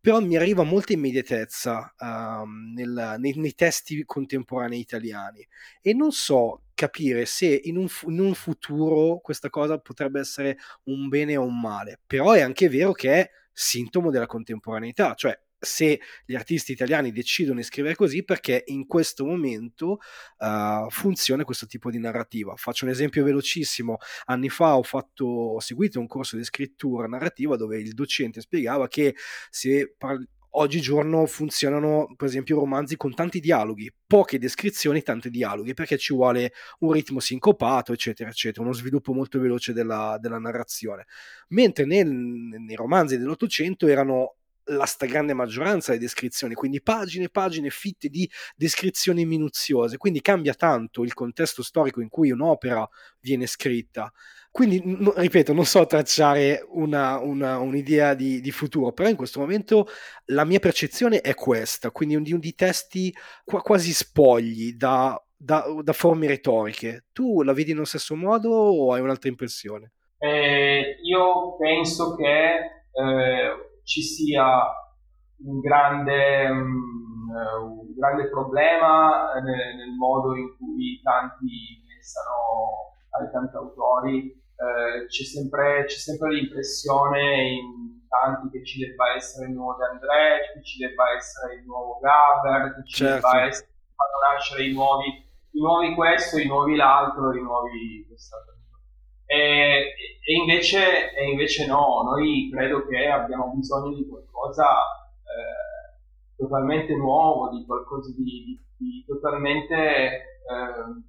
Speaker 1: però mi arriva molta immediatezza uh, nel, nei, nei, testi contemporanei italiani. E non so capire se in un, in un, futuro questa cosa potrebbe essere un bene o un male, però è anche vero che è sintomo della contemporaneità, cioè se gli artisti italiani decidono di scrivere così perché in questo momento uh, funziona questo tipo di narrativa. Faccio un esempio velocissimo. Anni fa ho, fatto, ho seguito un corso di scrittura narrativa dove il docente spiegava che se par- oggigiorno funzionano per esempio romanzi con tanti dialoghi, poche descrizioni, tanti dialoghi, perché ci vuole un ritmo sincopato, eccetera, eccetera, uno sviluppo molto veloce della, della narrazione. Mentre nel, nei romanzi dell'Ottocento erano la stragrande maggioranza delle descrizioni, quindi pagine e pagine fitte di descrizioni minuziose, quindi cambia tanto il contesto storico in cui un'opera viene scritta. Quindi, no, ripeto, non so tracciare una, una, un'idea di, di, futuro, però in questo momento la mia percezione è questa, quindi di, di testi qua, quasi spogli da, da, da, forme retoriche. Tu la vedi nello stesso modo o hai un'altra impressione?
Speaker 2: Eh, io penso che... Eh ci sia un grande, um, un grande problema nel, nel, modo in cui tanti pensano ai cantautori. Eh, c'è, sempre, c'è sempre l'impressione in tanti che ci debba essere il nuovo De André, che ci debba essere il nuovo Gaber, che ci certo. debba essere, nascere i nuovi, i nuovi questo, i nuovi l'altro, i nuovi quest'altro. E, e, invece, e, invece, no, noi credo che abbiamo bisogno di qualcosa eh, totalmente nuovo, di qualcosa di, di, di totalmente eh,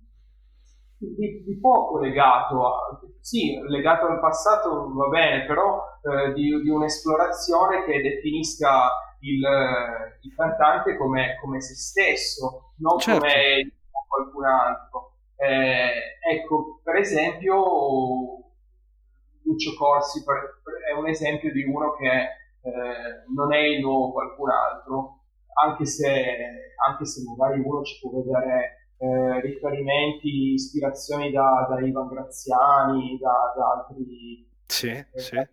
Speaker 2: di, di, poco legato, a, sì, legato al passato va bene, però eh, di, di, un'esplorazione che definisca il, il cantante come, come, se stesso, non certo. come qualcun altro. Eh, ecco, per esempio, Lucio Corsi è un esempio di uno che eh, non è il nuovo qualcun altro, anche se, anche se magari uno ci può vedere eh, riferimenti, ispirazioni da, da Ivan Graziani, da, da altri...
Speaker 1: Sì, eh, sì.
Speaker 2: Eh,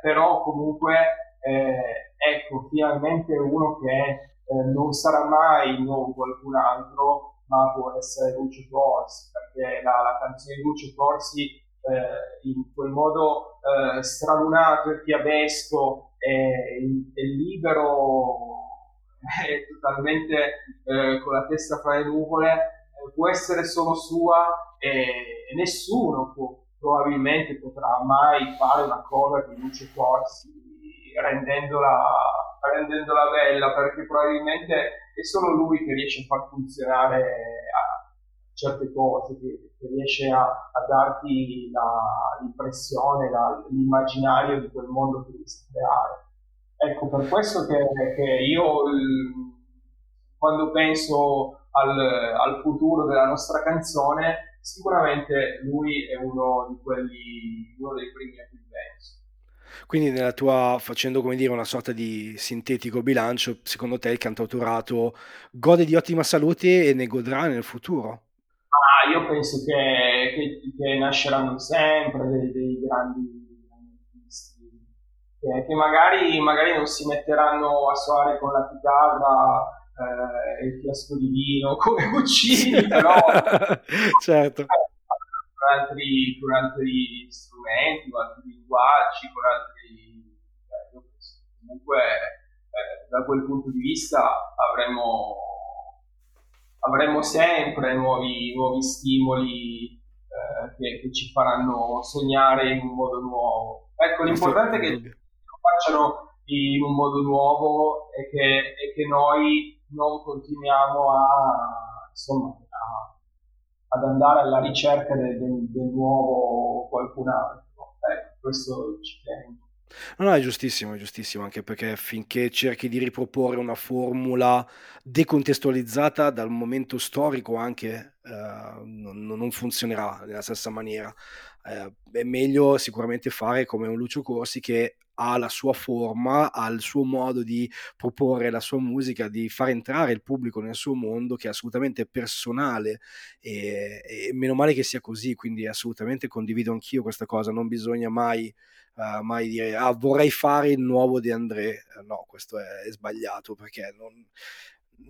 Speaker 2: però comunque, eh, ecco, finalmente uno che non sarà mai il nuovo qualcun altro, ma può essere Lucio Corsi, perché la, la canzone di Lucio Corsi eh, in quel modo eh, stralunato e fiabesco e, e libero è totalmente eh, con la testa fra le nuvole eh, può essere solo sua e, nessuno può, probabilmente potrà mai fare una cover di Lucio Corsi rendendola, rendendola bella perché probabilmente è solo lui che riesce a far funzionare certe cose, che, che riesce a, a darti la, l'impressione, la, l'immaginario di quel mondo che devi creare. Ecco, per questo che, che io quando penso al, al, futuro della nostra canzone, sicuramente lui è uno di quelli, uno dei primi a cui penso.
Speaker 1: Quindi nella tua, facendo come dire una sorta di sintetico bilancio, secondo te il cantautorato gode di ottima salute e ne godrà nel futuro?
Speaker 2: Ah, io penso che, che, che nasceranno sempre dei, dei grandi, artisti che, che magari, magari, non si metteranno a suonare con la chitarra eh, il fiasco di vino come Guccini, però
Speaker 1: certo.
Speaker 2: con, altri, con altri strumenti, con altri linguaggi, con altri... Comunque eh, da quel punto di vista avremo avremo sempre nuovi, nuovi stimoli eh, che, che, ci faranno sognare in un modo nuovo. Ecco, l'importante è che lo facciano in un modo nuovo e che, e che noi non continuiamo a, insomma, a, ad andare alla ricerca del, del, del nuovo qualcun altro. Ecco, questo ci tengo.
Speaker 1: No, no, è giustissimo, è giustissimo, anche perché finché cerchi di riproporre una formula decontestualizzata dal momento storico anche, eh, non, non, funzionerà nella stessa maniera. Eh, è meglio sicuramente fare come un Lucio Corsi che ha la sua forma, ha il suo modo di proporre la sua musica, di far entrare il pubblico nel suo mondo che è assolutamente personale e, e meno male che sia così, quindi assolutamente condivido anch'io questa cosa, non bisogna mai uh, mai dire ah, vorrei fare il nuovo di André. Uh, no, questo è, è sbagliato perché non,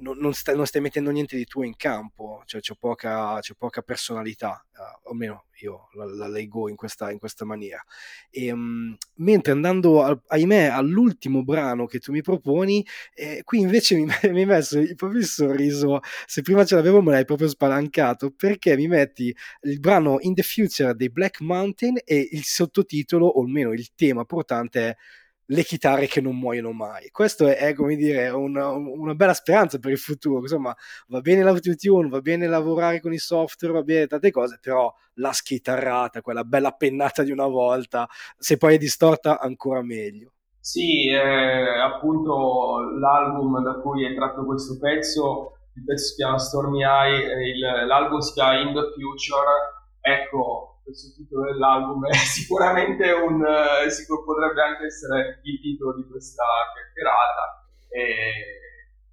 Speaker 1: non, non, stai, non, stai, mettendo niente di tuo in campo, cioè c'è poca, c'è poca personalità, uh, o meno io la, la leggo in questa, in questa maniera. E, um, mentre andando, al, ahimè, all'ultimo brano che tu mi proponi, eh, qui invece mi, mi hai messo proprio il sorriso, se prima ce l'avevo me l'hai proprio spalancato, perché mi metti il brano In the Future dei Black Mountain e il sottotitolo, o almeno il tema portante è le chitarre che non muoiono mai. Questo è, è come dire, una, una, bella speranza per il futuro. Insomma, va bene l'autotune, va bene lavorare con i software, va bene tante cose, però la schitarrata, quella bella pennata di una volta, se poi è distorta ancora meglio.
Speaker 2: Sì, eh, appunto l'album da cui è tratto questo pezzo, il pezzo si chiama Stormy Eye, il, l'album si chiama In the Future, ecco, questo titolo dell'album è sicuramente un uh, sicur- potrebbe anche essere il titolo di questa chiacchierata. E,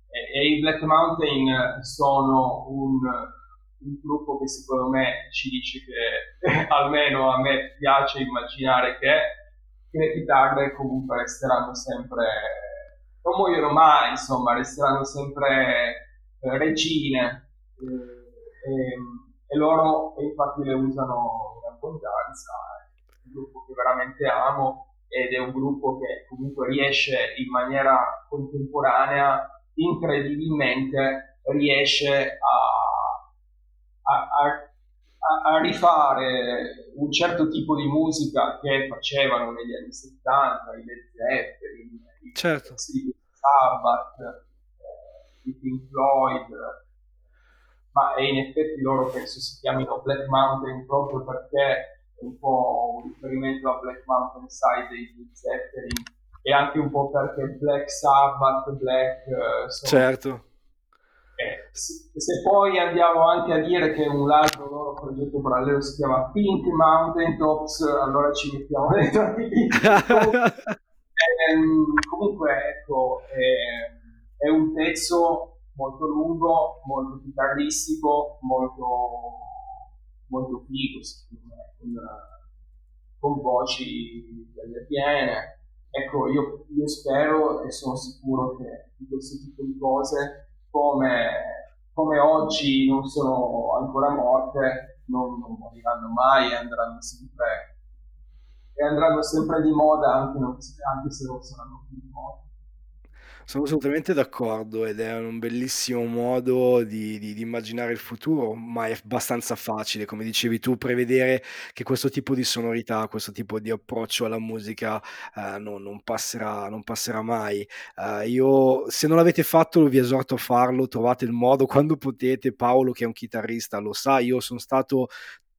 Speaker 2: e, e, i Black Mountain sono un, un, gruppo che secondo me ci dice che almeno a me piace immaginare che, che le chitarre comunque resteranno sempre non muoiono mai insomma resteranno sempre eh, regine. Eh, e, e loro infatti le usano abbondanza, è un gruppo che veramente amo ed è un gruppo che comunque riesce in maniera contemporanea, incredibilmente, riesce a, a, a, a rifare un certo tipo di musica che facevano negli anni 70, i Led Zeppelin,
Speaker 1: certo.
Speaker 2: i Sabbath, eh, i Pink Floyd, ma in effetti loro penso si chiamino Black Mountain proprio perché è un po' un riferimento a Black Mountain Side dei Zeppelin e anche un po' perché Black Sabbath, Black...
Speaker 1: Eh, certo.
Speaker 2: Eh, se poi andiamo anche a dire che un altro loro progetto parallelo si chiama Pink Mountain Tops, allora ci mettiamo dentro anche lì. ehm, comunque, ecco, eh, è un pezzo molto lungo, molto chitarristico, molto, molto figo secondo me, con, con voci belle piene. Ecco, io, io, spero e sono sicuro che questo tipo di cose, come, come oggi non sono ancora morte, non, non moriranno mai e andranno sempre, e andranno sempre di moda anche, non, anche se non saranno più di.
Speaker 1: Sono assolutamente d'accordo ed è un bellissimo modo di, di, di, immaginare il futuro, ma è abbastanza facile, come dicevi tu, prevedere che questo tipo di sonorità, questo tipo di approccio alla musica eh, non, non, passerà, non, passerà, mai. Eh, io, se non l'avete fatto, vi esorto a farlo, trovate il modo quando potete. Paolo, che è un chitarrista, lo sa, io sono stato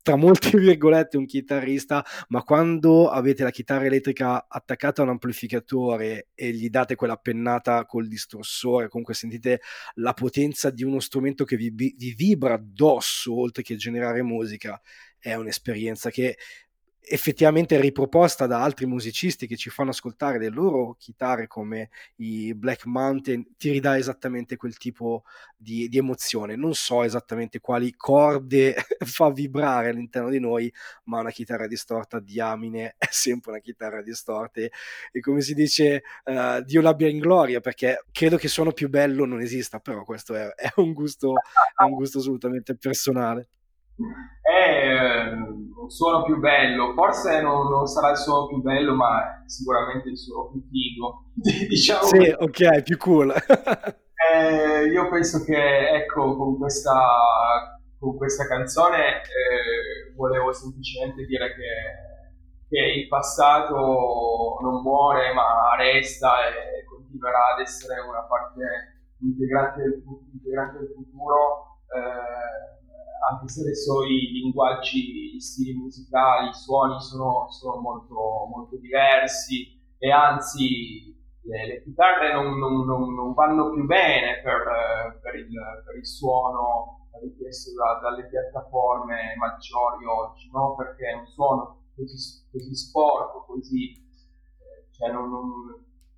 Speaker 1: tra molte virgolette un chitarrista, ma quando avete la chitarra elettrica attaccata a un amplificatore e gli date quella pennata col distorsore, comunque sentite la potenza di uno strumento che vi, vi vibra addosso oltre che generare musica, è un'esperienza che effettivamente riproposta da altri musicisti che ci fanno ascoltare le loro chitarre come i Black Mountain ti ridà esattamente quel tipo di, di emozione. Non so esattamente quali corde fa vibrare all'interno di noi ma una chitarra distorta diamine è sempre una chitarra distorta. E, come si dice uh, Dio l'abbia in gloria perché credo che suono più bello non esista però questo è, è un gusto è un gusto assolutamente personale
Speaker 2: è ehm, un suono più bello, forse non, non, sarà il suono più bello, ma sicuramente il suono più figo.
Speaker 1: diciamo sì, ok, più cool.
Speaker 2: eh, io penso che, ecco, con questa, con questa canzone eh, volevo semplicemente dire che, che, il passato non muore, ma resta e continuerà ad essere una parte integrante del, integrante del futuro. Eh, anche se adesso i linguaggi, gli stili musicali, i suoni sono, sono molto, molto, diversi e anzi le, le chitarre non, non, non, non, vanno più bene per, per, il, per il, suono richiesto da, dalle piattaforme maggiori oggi, no? perché è un suono così, così sporco, così, eh, cioè non,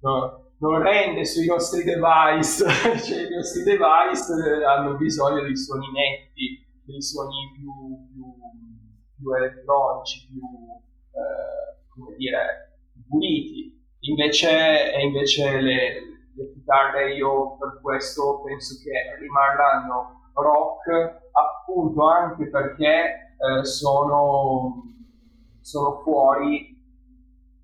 Speaker 2: non rende sui nostri device, cioè i nostri device hanno bisogno di suoni netti dei suoni più, più, più elettronici, più, eh, come dire, puliti. Invece, invece le, le chitarre io per questo penso che rimarranno rock appunto anche perché eh, sono, sono fuori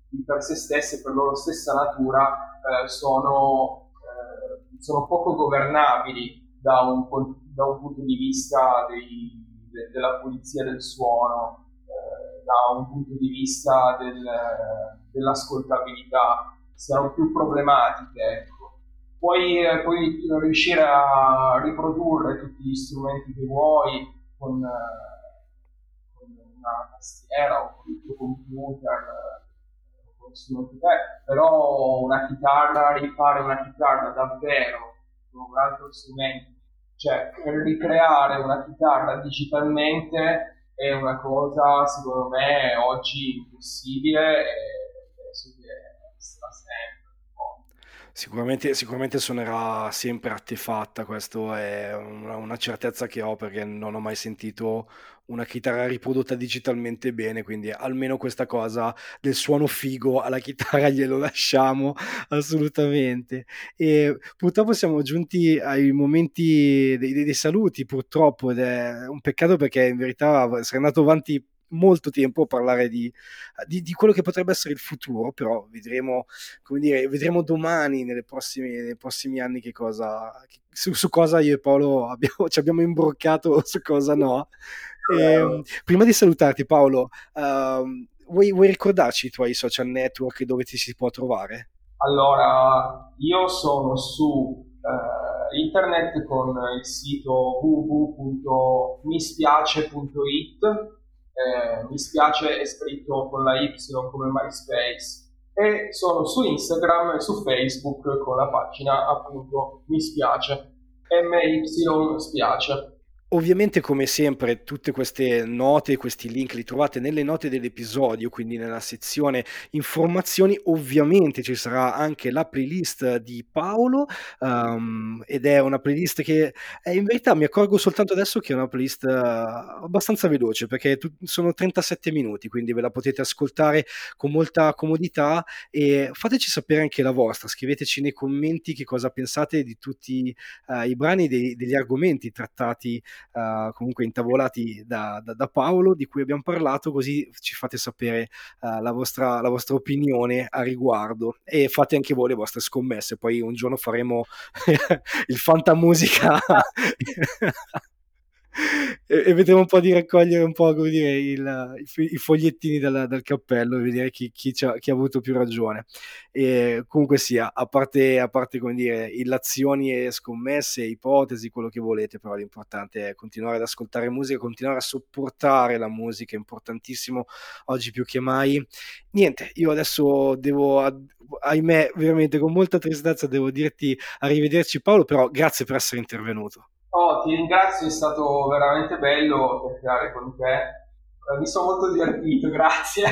Speaker 2: di per se stesse, per loro stessa natura, eh, sono, eh, sono poco governabili da un, da un punto di vista dei, de, della pulizia del suono, eh, da un punto di vista del, dell'ascoltabilità, siano più problematiche. Ecco. Puoi, puoi, riuscire a riprodurre tutti gli strumenti che vuoi con, con una tastiera o con il tuo computer eh, però una chitarra, rifare una chitarra davvero con un altro strumento. Cioè, ricreare una chitarra digitalmente è una cosa, secondo me, oggi impossibile penso che sarà sempre.
Speaker 1: Sicuramente, sicuramente suonerà sempre artefatta, questa è una, una certezza che ho perché non ho mai sentito una chitarra riprodotta digitalmente bene, quindi almeno questa cosa del suono figo alla chitarra glielo lasciamo assolutamente. E purtroppo siamo giunti ai momenti dei, dei, dei saluti, purtroppo, ed è un peccato perché in verità sarei andato avanti molto tempo a parlare di, di, di, quello che potrebbe essere il futuro, però vedremo, come dire, vedremo domani, prossime, nei prossimi anni, che cosa, su, su, cosa io e Paolo abbiamo, ci abbiamo imbroccato, su cosa no. E, ehm, prima di salutarti, Paolo, uh, vuoi, vuoi ricordarci i tuoi social network dove ti si può trovare?
Speaker 2: Allora, io sono su Uh, internet con il sito www.mispiace.it eh, mi spiace è scritto con la Y come MySpace. E sono su Instagram e su Facebook con la pagina appunto mi spiace. MY spiace
Speaker 1: Ovviamente, come sempre, tutte queste note, questi link li trovate nelle note dell'episodio, quindi nella sezione informazioni. Ovviamente ci sarà anche la playlist di Paolo, um, ed è una playlist che eh, in verità mi accorgo soltanto adesso che è una playlist uh, abbastanza veloce, perché tu, sono 37 minuti, quindi ve la potete ascoltare con molta comodità e fateci sapere anche la vostra, scriveteci nei commenti che cosa pensate di tutti uh, i brani, dei, degli argomenti trattati uh, comunque intavolati da, da, da, Paolo di cui abbiamo parlato, così ci fate sapere uh, la, vostra, la vostra opinione a riguardo e fate anche voi le vostre scommesse. Poi un giorno faremo il fantamusica e, e, vedremo un po' di raccogliere un po' come dire il, i, fogliettini dal, dal, cappello e vedere chi, chi, chi, ha, avuto più ragione. E comunque sia a parte, a parte come dire illazioni e scommesse ipotesi quello che volete però l'importante è continuare ad ascoltare musica continuare a sopportare la musica è importantissimo oggi più che mai. Niente io adesso devo ahimè veramente con molta tristezza devo dirti arrivederci Paolo però grazie per essere intervenuto
Speaker 2: Oh, ti ringrazio, è stato veramente bello chiacchierare con te. mi sono molto divertito, grazie.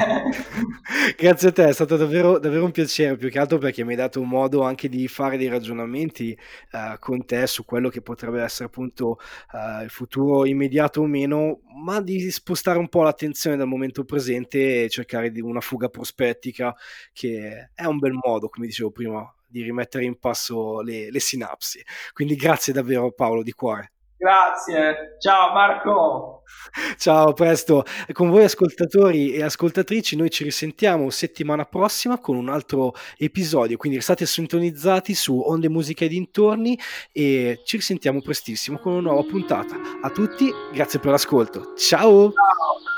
Speaker 1: grazie a te, è stato davvero, davvero, un piacere, più che altro perché mi hai dato modo anche di fare dei ragionamenti uh, con te su quello che potrebbe essere appunto uh, il futuro immediato o meno, ma di spostare un po' l'attenzione dal momento presente e cercare di una fuga prospettica che è un bel modo, come dicevo prima, di rimettere in passo le, le sinapsi. Quindi grazie davvero Paolo di cuore.
Speaker 2: Grazie, ciao Marco.
Speaker 1: Ciao, presto. Con voi ascoltatori e ascoltatrici noi ci risentiamo settimana prossima con un altro episodio, quindi restate sintonizzati su Onde Musica e dintorni e ci risentiamo prestissimo con una nuova puntata. A tutti, grazie per l'ascolto. Ciao. Ciao.